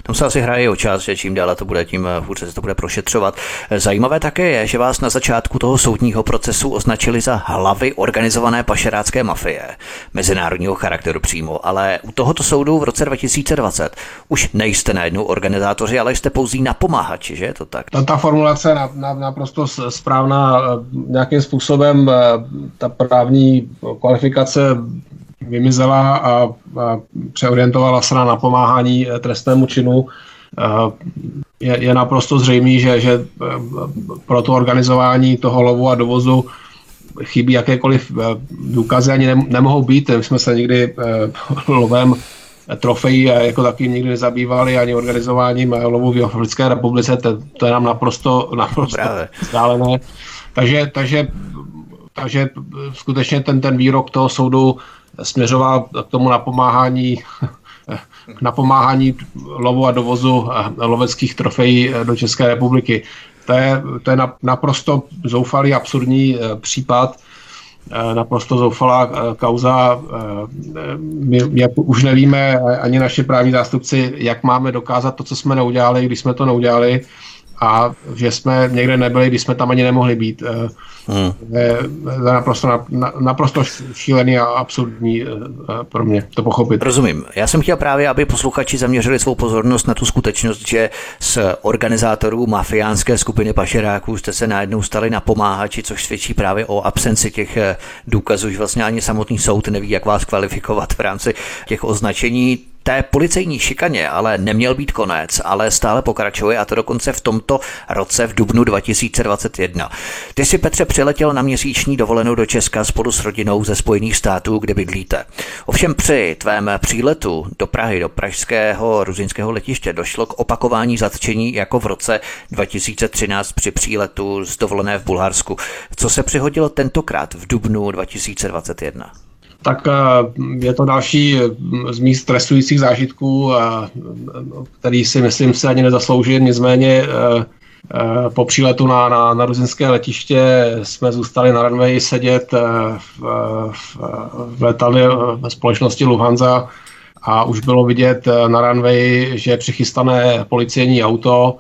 Tam se asi hraje o čas, že čím dále to bude, tím eh, hůře se to bude prošetřovat. Eh, zajímavé také je, že vás na začátku toho soudního procesu označili za hlavy organizované pašerácké mafie, mezinárodního charakteru přímo, ale u tohoto soudu v roce 2020 už nejste najednou organizátoři, ale jste pouzí napomáhači, že je to tak? Ta, ta formulace je na, na, naprosto správná. Eh, nějakým způsobem ta právní kvalifikace vymizela a, a přeorientovala se na napomáhání eh, trestnému činu. Eh, je, je naprosto zřejmý, že, že eh, pro to organizování toho lovu a dovozu chybí jakékoliv důkazy, ani nemohou být. My jsme se nikdy lovem trofejí jako taky nikdy nezabývali, ani organizováním lovu v Africké republice, to, to je nám naprosto, naprosto vzdálené. Takže, takže, takže skutečně ten, ten výrok toho soudu směřoval k tomu napomáhání k napomáhání lovu a dovozu loveckých trofejí do České republiky. To je, to je naprosto zoufalý, absurdní eh, případ, eh, naprosto zoufalá eh, kauza. My, my už nevíme, ani naši právní zástupci, jak máme dokázat to, co jsme neudělali, když jsme to neudělali a že jsme někde nebyli, když jsme tam ani nemohli být. Hmm. Je naprosto, naprosto šílený a absurdní eh, pro mě to pochopit. Rozumím. Já jsem chtěl právě, aby posluchači zaměřili svou pozornost na tu skutečnost, že z organizátorů mafiánské skupiny pašeráků jste se najednou stali na pomáhači, což svědčí právě o absenci těch eh, důkazů, že vlastně ani samotný soud neví, jak vás kvalifikovat v rámci těch označení Té policejní šikaně ale neměl být konec, ale stále pokračuje a to dokonce v tomto roce v dubnu 2021. Ty si Petře přiletěl na měsíční dovolenou do Česka spolu s rodinou ze Spojených států, kde bydlíte. Ovšem při tvém příletu do Prahy, do pražského ruzinského letiště došlo k opakování zatčení jako v roce 2013 při příletu z dovolené v Bulharsku. Co se přihodilo tentokrát v dubnu 2021? Tak eh, je to další eh, z mých stresujících zážitků, eh, který si myslím se ani nezaslouží. Nicméně po příletu na, na, na ruzinské letiště jsme zůstali na runway sedět v, v, v letadle ve společnosti Lufthansa a už bylo vidět na runway, že je přichystané policejní auto,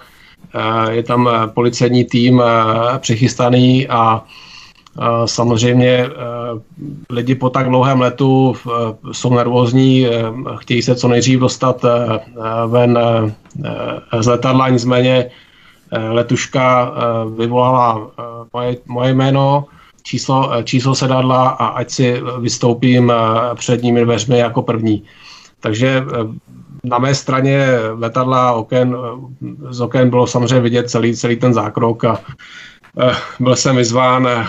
je tam policejní tým přichystaný a Samozřejmě eh, lidi po tak dlouhém letu eh, jsou nervózní, eh, chtějí se co nejdřív dostat ven z letadla, nicméně letuška vyvolala moje, moje jméno, číslo, číslo sedadla a ať si vystoupím před nimi dveřmi jako první. Takže na mé straně letadla oken, z oken bylo samozřejmě vidět celý, celý ten zákrok a byl jsem vyzván eh,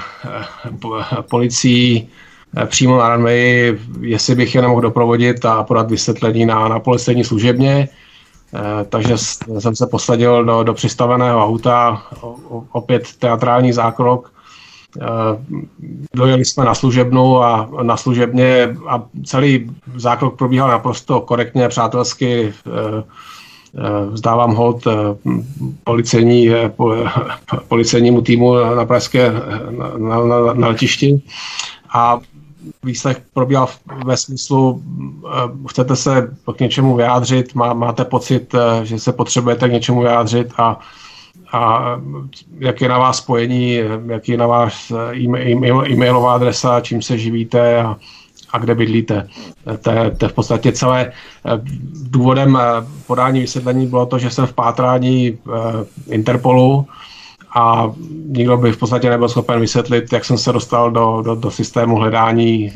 policií eh, přímo na runway, jestli bych je nemohl doprovodit a podat vysvětlení na, na policejní služebně. Takže jsem se posadil do, do přistaveného auta, opět teatrální zákrok. Dojeli jsme na služebnu a na služebně a celý zákrok probíhal naprosto korektně, přátelsky. Eh, vzdávám hold eh, policejní, eh, policejnímu týmu na pražské na, na, na, na letišti. A výslech probíhal ve smyslu, chcete se k něčemu vyjádřit, má, máte pocit, že se potřebujete k něčemu vyjádřit a, a jak je na vás spojení, jak je na vás e-mail, e-mailová adresa, čím se živíte a, a kde bydlíte. To je, to je v podstatě celé. Eh, důvodem eh, podání vysvětlení bylo to, že jsem v pátrání eh, Interpolu a nikdo by v podstatě nebyl schopen vysvětlit, jak jsem se dostal do, do, do systému hledání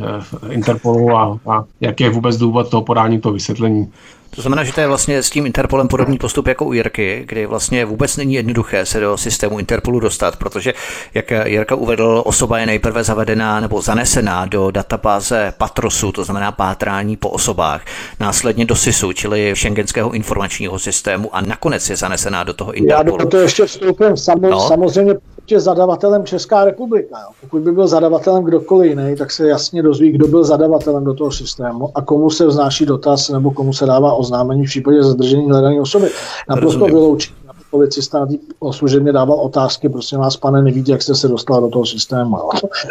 Interpolu a, a jaký je vůbec důvod toho podání toho vysvětlení. To znamená, že to je vlastně s tím Interpolem podobný postup jako u Jirky, kdy vlastně vůbec není jednoduché se do systému Interpolu dostat, protože, jak Jirka uvedl, osoba je nejprve zavedená nebo zanesená do databáze Patrosu, to znamená pátrání po osobách, následně do SISu, čili Schengenského informačního systému a nakonec je zanesená do toho Interpolu. Já do toho ještě vstoupím. Samo, no. Samozřejmě je zadavatelem Česká republika. Jo. Pokud by byl zadavatelem kdokoliv jiný, tak se jasně dozví, kdo byl zadavatelem do toho systému a komu se vznáší dotaz nebo komu se dává oznámení v případě zadržení hledané osoby. Naprosto vyloučit policista na služebně dával otázky, prostě vás, pane, nevíte, jak jste se dostal do toho systému. Jo.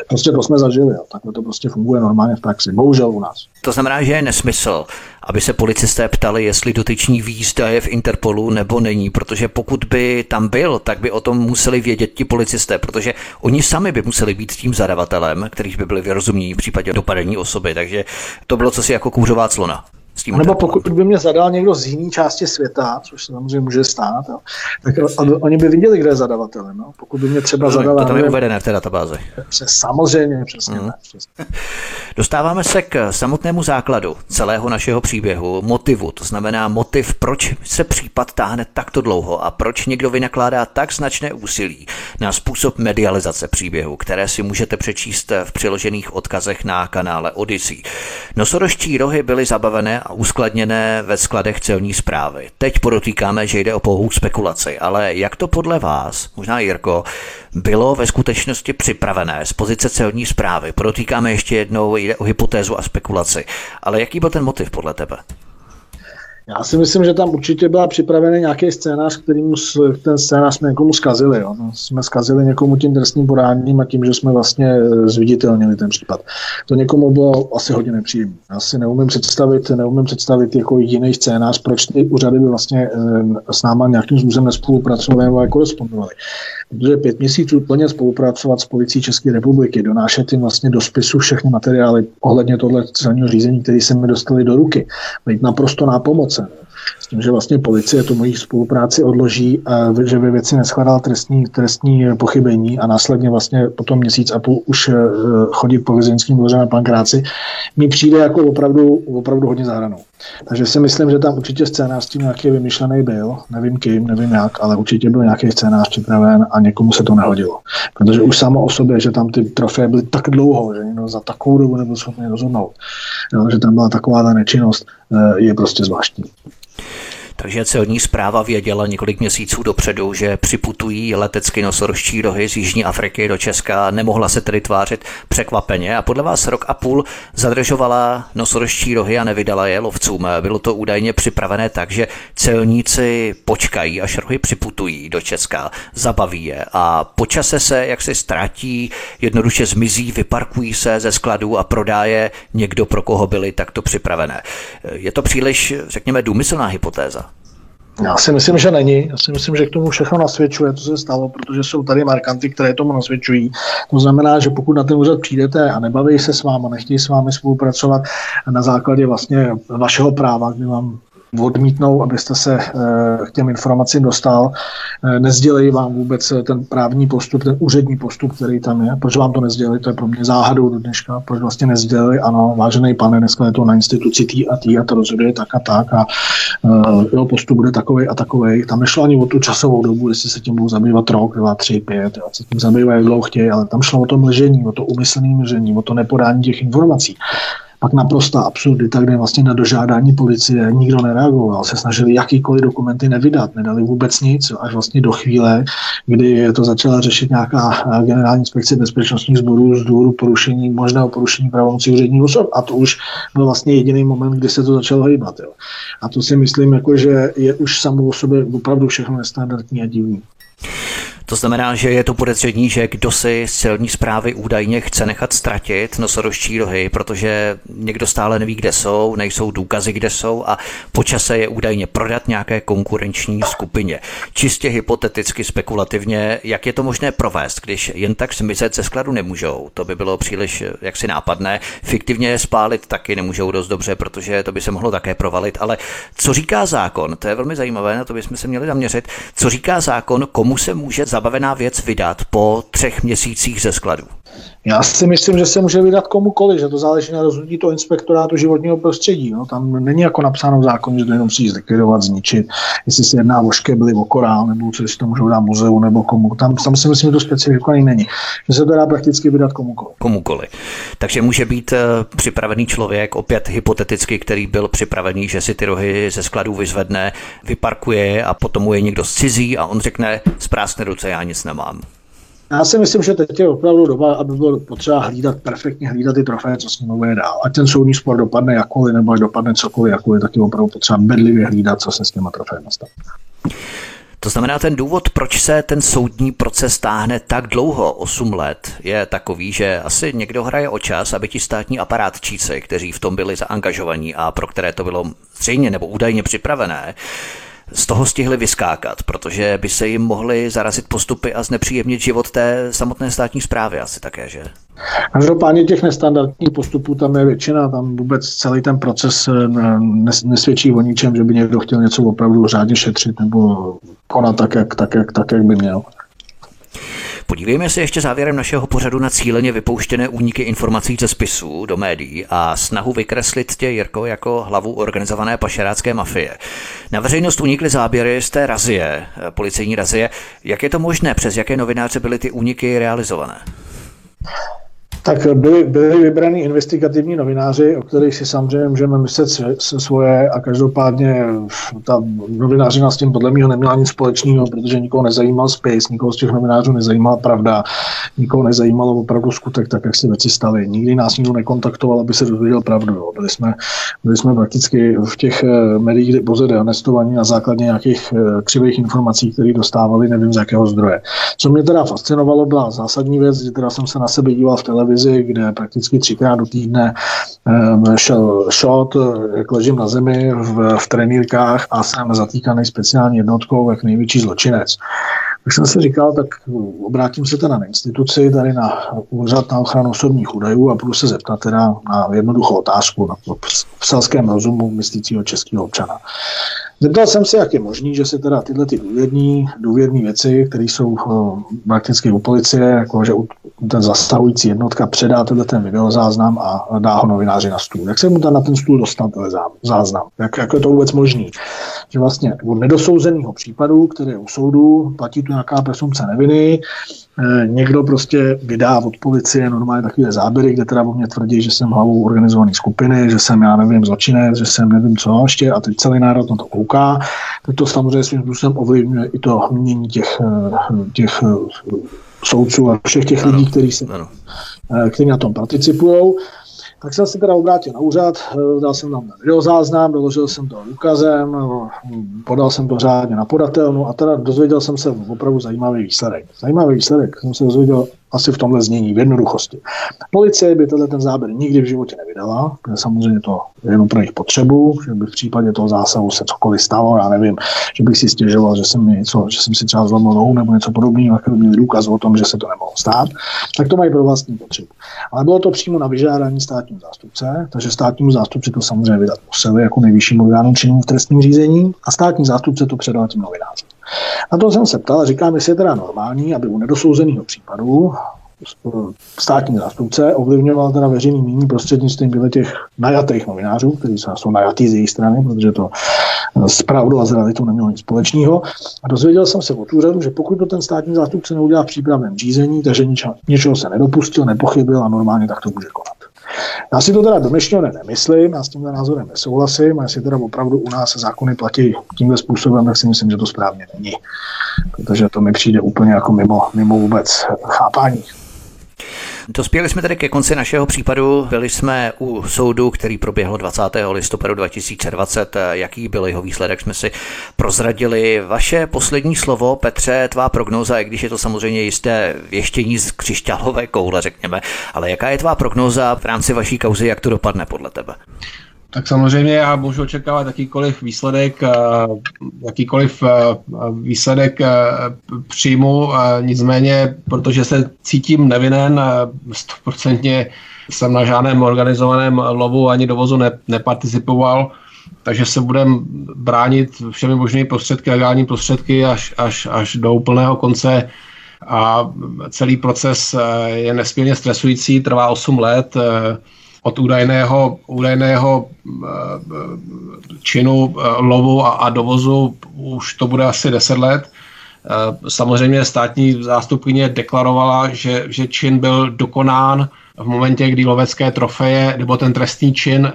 Prostě to jsme zažili, jo. takhle to prostě funguje normálně v praxi, bohužel u nás. To znamená, že je nesmysl, aby se policisté ptali, jestli dotyčný výzda je v Interpolu nebo není, protože pokud by tam byl, tak by o tom museli vědět ti policisté, protože oni sami by museli být tím zadavatelem, kterých by byli vyrozumí v případě dopadení osoby, takže to bylo co si jako kůřová clona tím Nebo pokud by mě zadal někdo z jiné části světa, což se samozřejmě může stát, jo, tak oni by viděli, kde je zadavatelem. No. Pokud by mě třeba no, zadal... To tam je uvedené v té databázi. Samozřejmě, přesně. Mm. přesně. Dostáváme se k samotnému základu celého našeho příběhu, motivu. To znamená motiv, proč se případ táhne takto dlouho a proč někdo vynakládá tak značné úsilí na způsob medializace příběhu, které si můžete přečíst v přiložených odkazech na kanále Odyssey. Nosoroští rohy byly zabavené a uskladněné ve skladech celní zprávy. Teď podotýkáme, že jde o pouhou spekulaci, ale jak to podle vás, možná Jirko, bylo ve skutečnosti připravené z pozice celní zprávy? Podotýkáme ještě jednou, jde o hypotézu a spekulaci. Ale jaký byl ten motiv podle tebe? Já si myslím, že tam určitě byla připravený nějaký scénář, který mu, ten scénář jsme někomu zkazili. Jo. No, jsme zkazili někomu tím trestním podáním a tím, že jsme vlastně eh, zviditelnili ten případ. To někomu bylo asi hodně nepříjemné. Já si neumím představit, neumím představit jako jiný scénář, proč ty úřady by vlastně eh, s náma nějakým způsobem nespolupracovaly nebo korespondovaly protože pět měsíců plně spolupracovat s policií České republiky, donášet jim vlastně do spisu všechny materiály ohledně tohle celního řízení, které se mi dostali do ruky, být naprosto nápomocen. S tím, že vlastně policie tu mojí spolupráci odloží, že ve věci neschledal trestní, trestní pochybení a následně vlastně potom měsíc a půl už chodit po vězeňském dvoře na pankráci, mi přijde jako opravdu, opravdu hodně zahranou. Takže si myslím, že tam určitě scénář s tím nějaký vymyšlený byl, nevím kým, nevím jak, ale určitě byl nějaký scénář připraven a někomu se to nehodilo. Protože už samo o sobě, že tam ty trofeje byly tak dlouho, že někdo za takovou dobu nebyl schopný rozhodnout, jo, že tam byla taková ta nečinnost, eh, je prostě zvláštní. Takže celní zpráva věděla několik měsíců dopředu, že připutují letecky nosorožčí rohy z Jižní Afriky do Česka. Nemohla se tedy tvářit překvapeně a podle vás rok a půl zadržovala nosorožčí rohy a nevydala je lovcům. Bylo to údajně připravené tak, že celníci počkají, až rohy připutují do Česka, zabaví je a počase se jak se ztratí, jednoduše zmizí, vyparkují se ze skladů a prodá je někdo, pro koho byly takto připravené. Je to příliš, řekněme, důmyslná hypotéza. Já si myslím, že není. Já si myslím, že k tomu všechno nasvědčuje, co se stalo, protože jsou tady markanty, které tomu nasvědčují. To znamená, že pokud na ten úřad přijdete a nebaví se s vámi, nechtějí s vámi spolupracovat na základě vlastně vašeho práva, kdy vám odmítnou, abyste se eh, k těm informacím dostal. Eh, nezdělejí vám vůbec eh, ten právní postup, ten úřední postup, který tam je. Proč vám to nezdělili? To je pro mě záhadou do dneška. Proč vlastně nezdělili? Ano, vážený pane, dneska je to na instituci tý a tý a to rozhoduje tak a tak a jeho postup bude takový a takový. Tam nešlo ani o tu časovou dobu, jestli se tím budou zabývat rok, dva, tři, pět, jo, se tím zabývají, dlouho chtějí, ale tam šlo o to mlžení, o to umyslné mlžení, o to nepodání těch informací pak naprosto absurdita, kde vlastně na dožádání policie nikdo nereagoval, se snažili jakýkoliv dokumenty nevydat, nedali vůbec nic, až vlastně do chvíle, kdy to začala řešit nějaká generální inspekce bezpečnostních sborů z důvodu porušení, možného porušení pravomocí úředních osob. A to už byl vlastně jediný moment, kdy se to začalo hýbat. Jo. A to si myslím, jako, že je už samo o sobě opravdu všechno nestandardní a divný. To znamená, že je to podezření, že kdo si z celní zprávy údajně chce nechat ztratit nosorožčí rohy, protože někdo stále neví, kde jsou, nejsou důkazy, kde jsou a počase je údajně prodat nějaké konkurenční skupině. Čistě hypoteticky, spekulativně, jak je to možné provést, když jen tak zmizet ze skladu nemůžou. To by bylo příliš jaksi nápadné. Fiktivně je spálit taky nemůžou dost dobře, protože to by se mohlo také provalit. Ale co říká zákon? To je velmi zajímavé, na to bychom se měli zaměřit. Co říká zákon, komu se může zabavená věc vydat po třech měsících ze skladu? Já si myslím, že se může vydat komukoliv, že to záleží na rozhodnutí toho inspektorátu životního prostředí. No. Tam není jako napsáno v zákoně, že to jenom musí zlikvidovat, zničit, jestli se jedná o škebly, o korál, nebo co si to můžou dát muzeu, nebo komu. Tam, tam si myslím, že to specifikovaný není. Že se to dá prakticky vydat komukoliv. Komukoliv. Takže může být uh, připravený člověk, opět hypoteticky, který byl připravený, že si ty rohy ze skladu vyzvedne, vyparkuje a potom mu je někdo zcizí a on řekne, zprásne ruce, já nic nemám. Já si myslím, že teď je opravdu doba, aby bylo potřeba hlídat, perfektně hlídat ty trofeje, co s ním bude dál. Ať ten soudní spor dopadne jakkoliv, nebo ať dopadne cokoliv, jakkoliv, tak je opravdu potřeba bedlivě hlídat, co se s těma trofeje stane. To znamená, ten důvod, proč se ten soudní proces táhne tak dlouho, 8 let, je takový, že asi někdo hraje o čas, aby ti státní aparátčíci, kteří v tom byli zaangažovaní a pro které to bylo zřejmě nebo údajně připravené, z toho stihli vyskákat, protože by se jim mohly zarazit postupy a znepříjemnit život té samotné státní zprávy asi také, že? Každopádně těch nestandardních postupů tam je většina, tam vůbec celý ten proces eh, nesvědčí o ničem, že by někdo chtěl něco opravdu řádně šetřit nebo konat tak, jak, tak, jak, tak, jak by měl. Podívejme se ještě závěrem našeho pořadu na cíleně vypouštěné úniky informací ze spisů do médií a snahu vykreslit tě, Jirko, jako hlavu organizované pašerácké mafie. Na veřejnost unikly záběry z té razie, policejní razie. Jak je to možné? Přes jaké novináře byly ty úniky realizované? Tak byli, byli vybraní investigativní novináři, o kterých si samozřejmě můžeme myslet se svoje a každopádně ta novinářina s tím podle mě neměla nic společného, protože nikoho nezajímal space, nikoho z těch novinářů nezajímala pravda, nikoho nezajímalo opravdu skutek, tak jak se věci staly. Nikdy nás nikdo nekontaktoval, aby se dozvěděl pravdu. Byli jsme, byli jsme prakticky v těch eh, médiích pouze dehonestovaní na základě nějakých eh, křivých informací, které dostávali, nevím z jakého zdroje. Co mě teda fascinovalo, byla zásadní věc, že teda jsem se na sebe díval v televizi, televizi, kde prakticky třikrát do týdne um, šel shot, jak ležím na zemi v, v trenýrkách a jsem zatýkaný speciální jednotkou jak největší zločinec. Tak jsem si říkal, tak obrátím se teda na instituci, tady na úřad na ochranu osobních údajů a budu se zeptat teda na jednoduchou otázku na, v selském rozumu myslícího českého občana. Zeptal jsem se, jak je možný, že se teda tyhle ty důvěrní, důvěrní věci, které jsou uh, prakticky u policie, jako že ten zastavující jednotka předá tenhle ten videozáznam a dá ho novináři na stůl. Jak se mu tam na ten stůl dostat ten záznam? Jak, jak je to vůbec možný? Že vlastně u nedosouzeného případu, který je u soudu, platí tu nějaká presumce neviny, Eh, někdo prostě vydá od policie normálně takové záběry, kde teda o mě tvrdí, že jsem hlavou organizované skupiny, že jsem, já nevím, zločinec, že jsem nevím co ještě a teď celý národ na to kouká. Tak to samozřejmě svým způsobem ovlivňuje i to mění těch, eh, těch eh, soudců a všech těch lidí, kteří, se, kteří na tom participují. Tak jsem se teda obrátil na úřad, eh, dal jsem tam videozáznam, doložil jsem to důkazem, eh, podal jsem to řádně na podatelnu a teda dozvěděl jsem se opravdu zajímavý výsledek. Zajímavý výsledek jsem se dozvěděl asi v tomhle znění, v jednoduchosti. Policie by tenhle ten záběr nikdy v životě nevydala, protože samozřejmě to je jenom pro jejich potřebu, že by v případě toho zásahu se cokoliv stalo, já nevím, že bych si stěžoval, že jsem, něco, že jsem si třeba zlomil nohu nebo něco podobného, jako měli důkaz o tom, že se to nemohlo stát, tak to mají pro vlastní potřebu. Ale bylo to přímo na vyžádání státního zástupce, takže státnímu zástupci to samozřejmě vydat museli jako nejvyšším orgánu činným v trestním řízení a státní zástupce to předal tím novinářům. Na to jsem se ptal říkám, jestli je teda normální, aby u nedosouzeného případu státní zástupce ovlivňoval teda veřejný míní prostřednictvím těch najatých novinářů, kteří jsou najatý z její strany, protože to s pravdou a s realitou nemělo nic společného. A dozvěděl jsem se od úřadu, že pokud to ten státní zástupce neudělá v přípravném řízení, takže ničeho, něčeho se nedopustil, nepochybil a normálně tak to může konat. Já si to teda do dnešního dne nemyslím, já s tímhle názorem nesouhlasím, a jestli teda opravdu u nás zákony platí tímhle způsobem, tak si myslím, že to správně není. Protože to mi přijde úplně jako mimo, mimo vůbec chápání. Dospěli jsme tedy ke konci našeho případu. Byli jsme u soudu, který proběhl 20. listopadu 2020. Jaký byl jeho výsledek, jsme si prozradili. Vaše poslední slovo, Petře, tvá prognóza, i když je to samozřejmě jisté věštění z křišťálové koule, řekněme, ale jaká je tvá prognóza v rámci vaší kauzy, jak to dopadne podle tebe? Tak samozřejmě já můžu očekávat jakýkoliv výsledek, eh, jakýkoliv eh, výsledek eh, přijmu, nicméně, protože se cítím nevinen, stoprocentně jsem na žádném organizovaném lovu ani dovozu ne, neparticipoval, takže se budem bránit všemi možnými prostředky, legální prostředky až, až, až do úplného konce. A celý proces je nesmírně stresující, trvá 8 let, od údajného, údajného eh, činu eh, lovu a, a dovozu už to bude asi 10 let. Eh, samozřejmě státní zástupkyně deklarovala, že, že čin byl dokonán v momentě, kdy lovecké trofeje nebo ten trestný čin,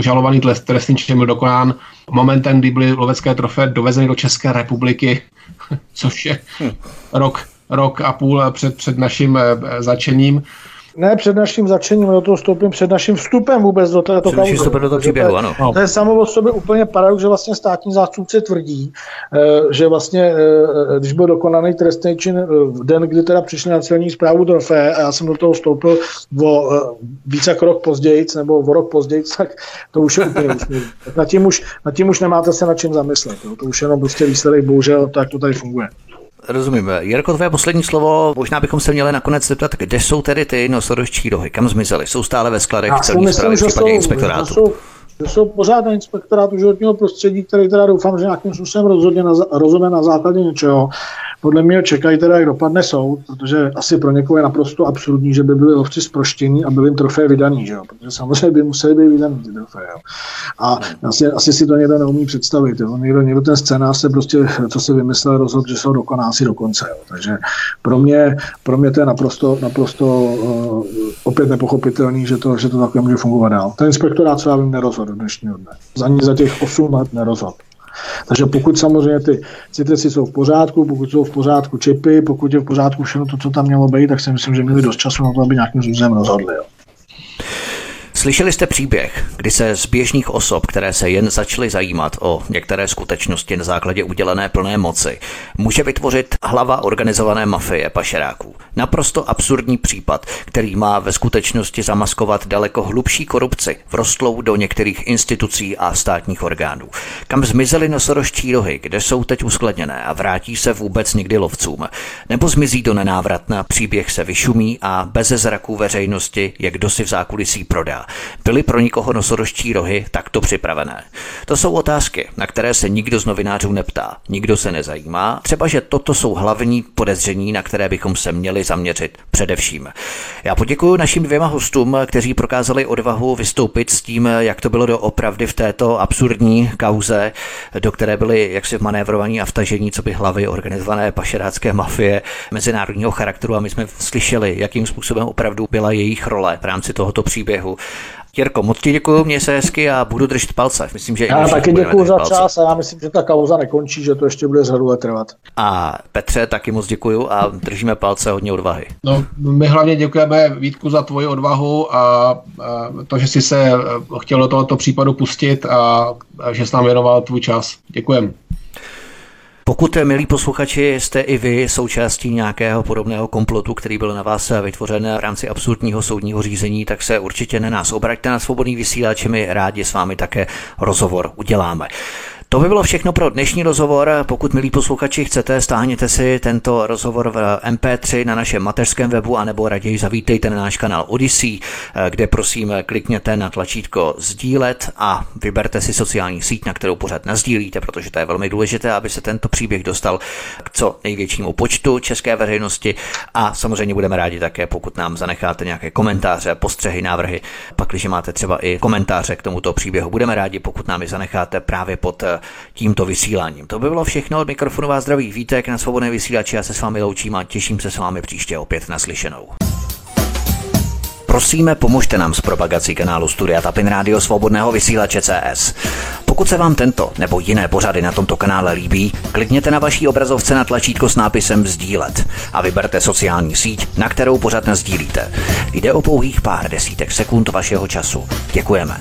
žalovaný trestný čin byl dokonán momentem, kdy byly lovecké trofeje dovezeny do České republiky, což je hm. rok, rok a půl před, před naším začením ne před naším začením, do toho vstoupím před naším vstupem vůbec do této kauzy. vstupem do toho příběhu, ano. To je samo o sobě úplně paradox, že vlastně státní zástupce tvrdí, eh, že vlastně, eh, když byl dokonaný trestný čin eh, v den, kdy teda přišli na celní zprávu trofé a já jsem do toho vstoupil o více jak rok později, nebo o rok později, tak to už je úplně. Nad tím už, nad tím už nemáte se na čem zamyslet. Jo. To už jenom prostě výsledek, bohužel, tak to tady funguje. Rozumím. Jirko, tvé poslední slovo, možná bychom se měli nakonec zeptat, kde jsou tedy ty nosorožčí rohy, kam zmizely? Jsou stále ve skladech celní zprávy, případně inspektorátu? Jsou, že jsou pořád na inspektorátu životního prostředí, který teda doufám, že nějakým způsobem rozhodně na, rozhodne na základě něčeho, podle mě čekají teda, jak dopadne soud, protože asi pro někoho je naprosto absurdní, že by byli lovci zproštění a byli jim trofé vydaný, že jo? protože samozřejmě by museli být vydaný ty trofeje. A asi, asi, si to někdo neumí představit. Jo? Někdo, někdo ten scénář se prostě, co se vymyslel, rozhodl, že ho dokoná si do konce. Jo? Takže pro mě, pro mě to je naprosto, naprosto uh, opět nepochopitelný, že to, že to takhle může fungovat dál. Ten inspektorát, co já vím, nerozhodl dnešního dne. Za ní za těch 8 let nerozhodl. Takže pokud samozřejmě ty citrusy jsou v pořádku, pokud jsou v pořádku čipy, pokud je v pořádku všechno to, co tam mělo být, tak si myslím, že měli dost času na to, aby nějakým způsobem rozhodli. Jo. Slyšeli jste příběh, kdy se z běžných osob, které se jen začaly zajímat o některé skutečnosti na základě udělené plné moci, může vytvořit hlava organizované mafie pašeráků. Naprosto absurdní případ, který má ve skutečnosti zamaskovat daleko hlubší korupci, vrostlou do některých institucí a státních orgánů. Kam zmizely nosorožčí rohy, kde jsou teď uskladněné a vrátí se vůbec nikdy lovcům. Nebo zmizí do nenávratna, příběh se vyšumí a bez zraků veřejnosti, jak kdo si v zákulisí prodá. Byly pro nikoho nosorožčí rohy takto připravené? To jsou otázky, na které se nikdo z novinářů neptá, nikdo se nezajímá. Třeba, že toto jsou hlavní podezření, na které bychom se měli zaměřit především. Já poděkuji našim dvěma hostům, kteří prokázali odvahu vystoupit s tím, jak to bylo doopravdy v této absurdní kauze, do které byly jaksi manévrovaní a vtažení, co by hlavy organizované pašerácké mafie mezinárodního charakteru a my jsme slyšeli, jakým způsobem opravdu byla jejich role v rámci tohoto příběhu. Jirko, moc ti děkuji, mě se hezky a budu držet palce. Myslím, že já taky děkuji za palce. čas a já myslím, že ta kauza nekončí, že to ještě bude řadu let trvat. A Petře, taky moc děkuji a držíme palce hodně odvahy. No, my hlavně děkujeme Vítku za tvoji odvahu a, a to, že jsi se chtěl do tohoto případu pustit a, a že jsi nám věnoval tvůj čas. Děkujeme. Pokud, milí posluchači, jste i vy součástí nějakého podobného komplotu, který byl na vás vytvořen v rámci absurdního soudního řízení, tak se určitě na nás obraťte na svobodný vysílač, my rádi s vámi také rozhovor uděláme. To by bylo všechno pro dnešní rozhovor. Pokud, milí posluchači, chcete, stáhněte si tento rozhovor v MP3 na našem mateřském webu, anebo raději zavítejte na náš kanál Odyssey, kde prosím klikněte na tlačítko sdílet a vyberte si sociální síť, na kterou pořád nazdílíte, protože to je velmi důležité, aby se tento příběh dostal k co největšímu počtu české veřejnosti a samozřejmě budeme rádi také, pokud nám zanecháte nějaké komentáře, postřehy, návrhy, pak, když máte třeba i komentáře k tomuto příběhu, budeme rádi, pokud nám je zanecháte právě pod tímto vysíláním. To by bylo všechno od mikrofonu vás zdraví Vítek na svobodné vysílači. Já se s vámi loučím a těším se s vámi příště opět naslyšenou. Prosíme, pomožte nám s propagací kanálu Studia Tapin Rádio Svobodného vysílače CS. Pokud se vám tento nebo jiné pořady na tomto kanále líbí, klikněte na vaší obrazovce na tlačítko s nápisem Sdílet a vyberte sociální síť, na kterou pořad sdílíte. Jde o pouhých pár desítek sekund vašeho času. Děkujeme.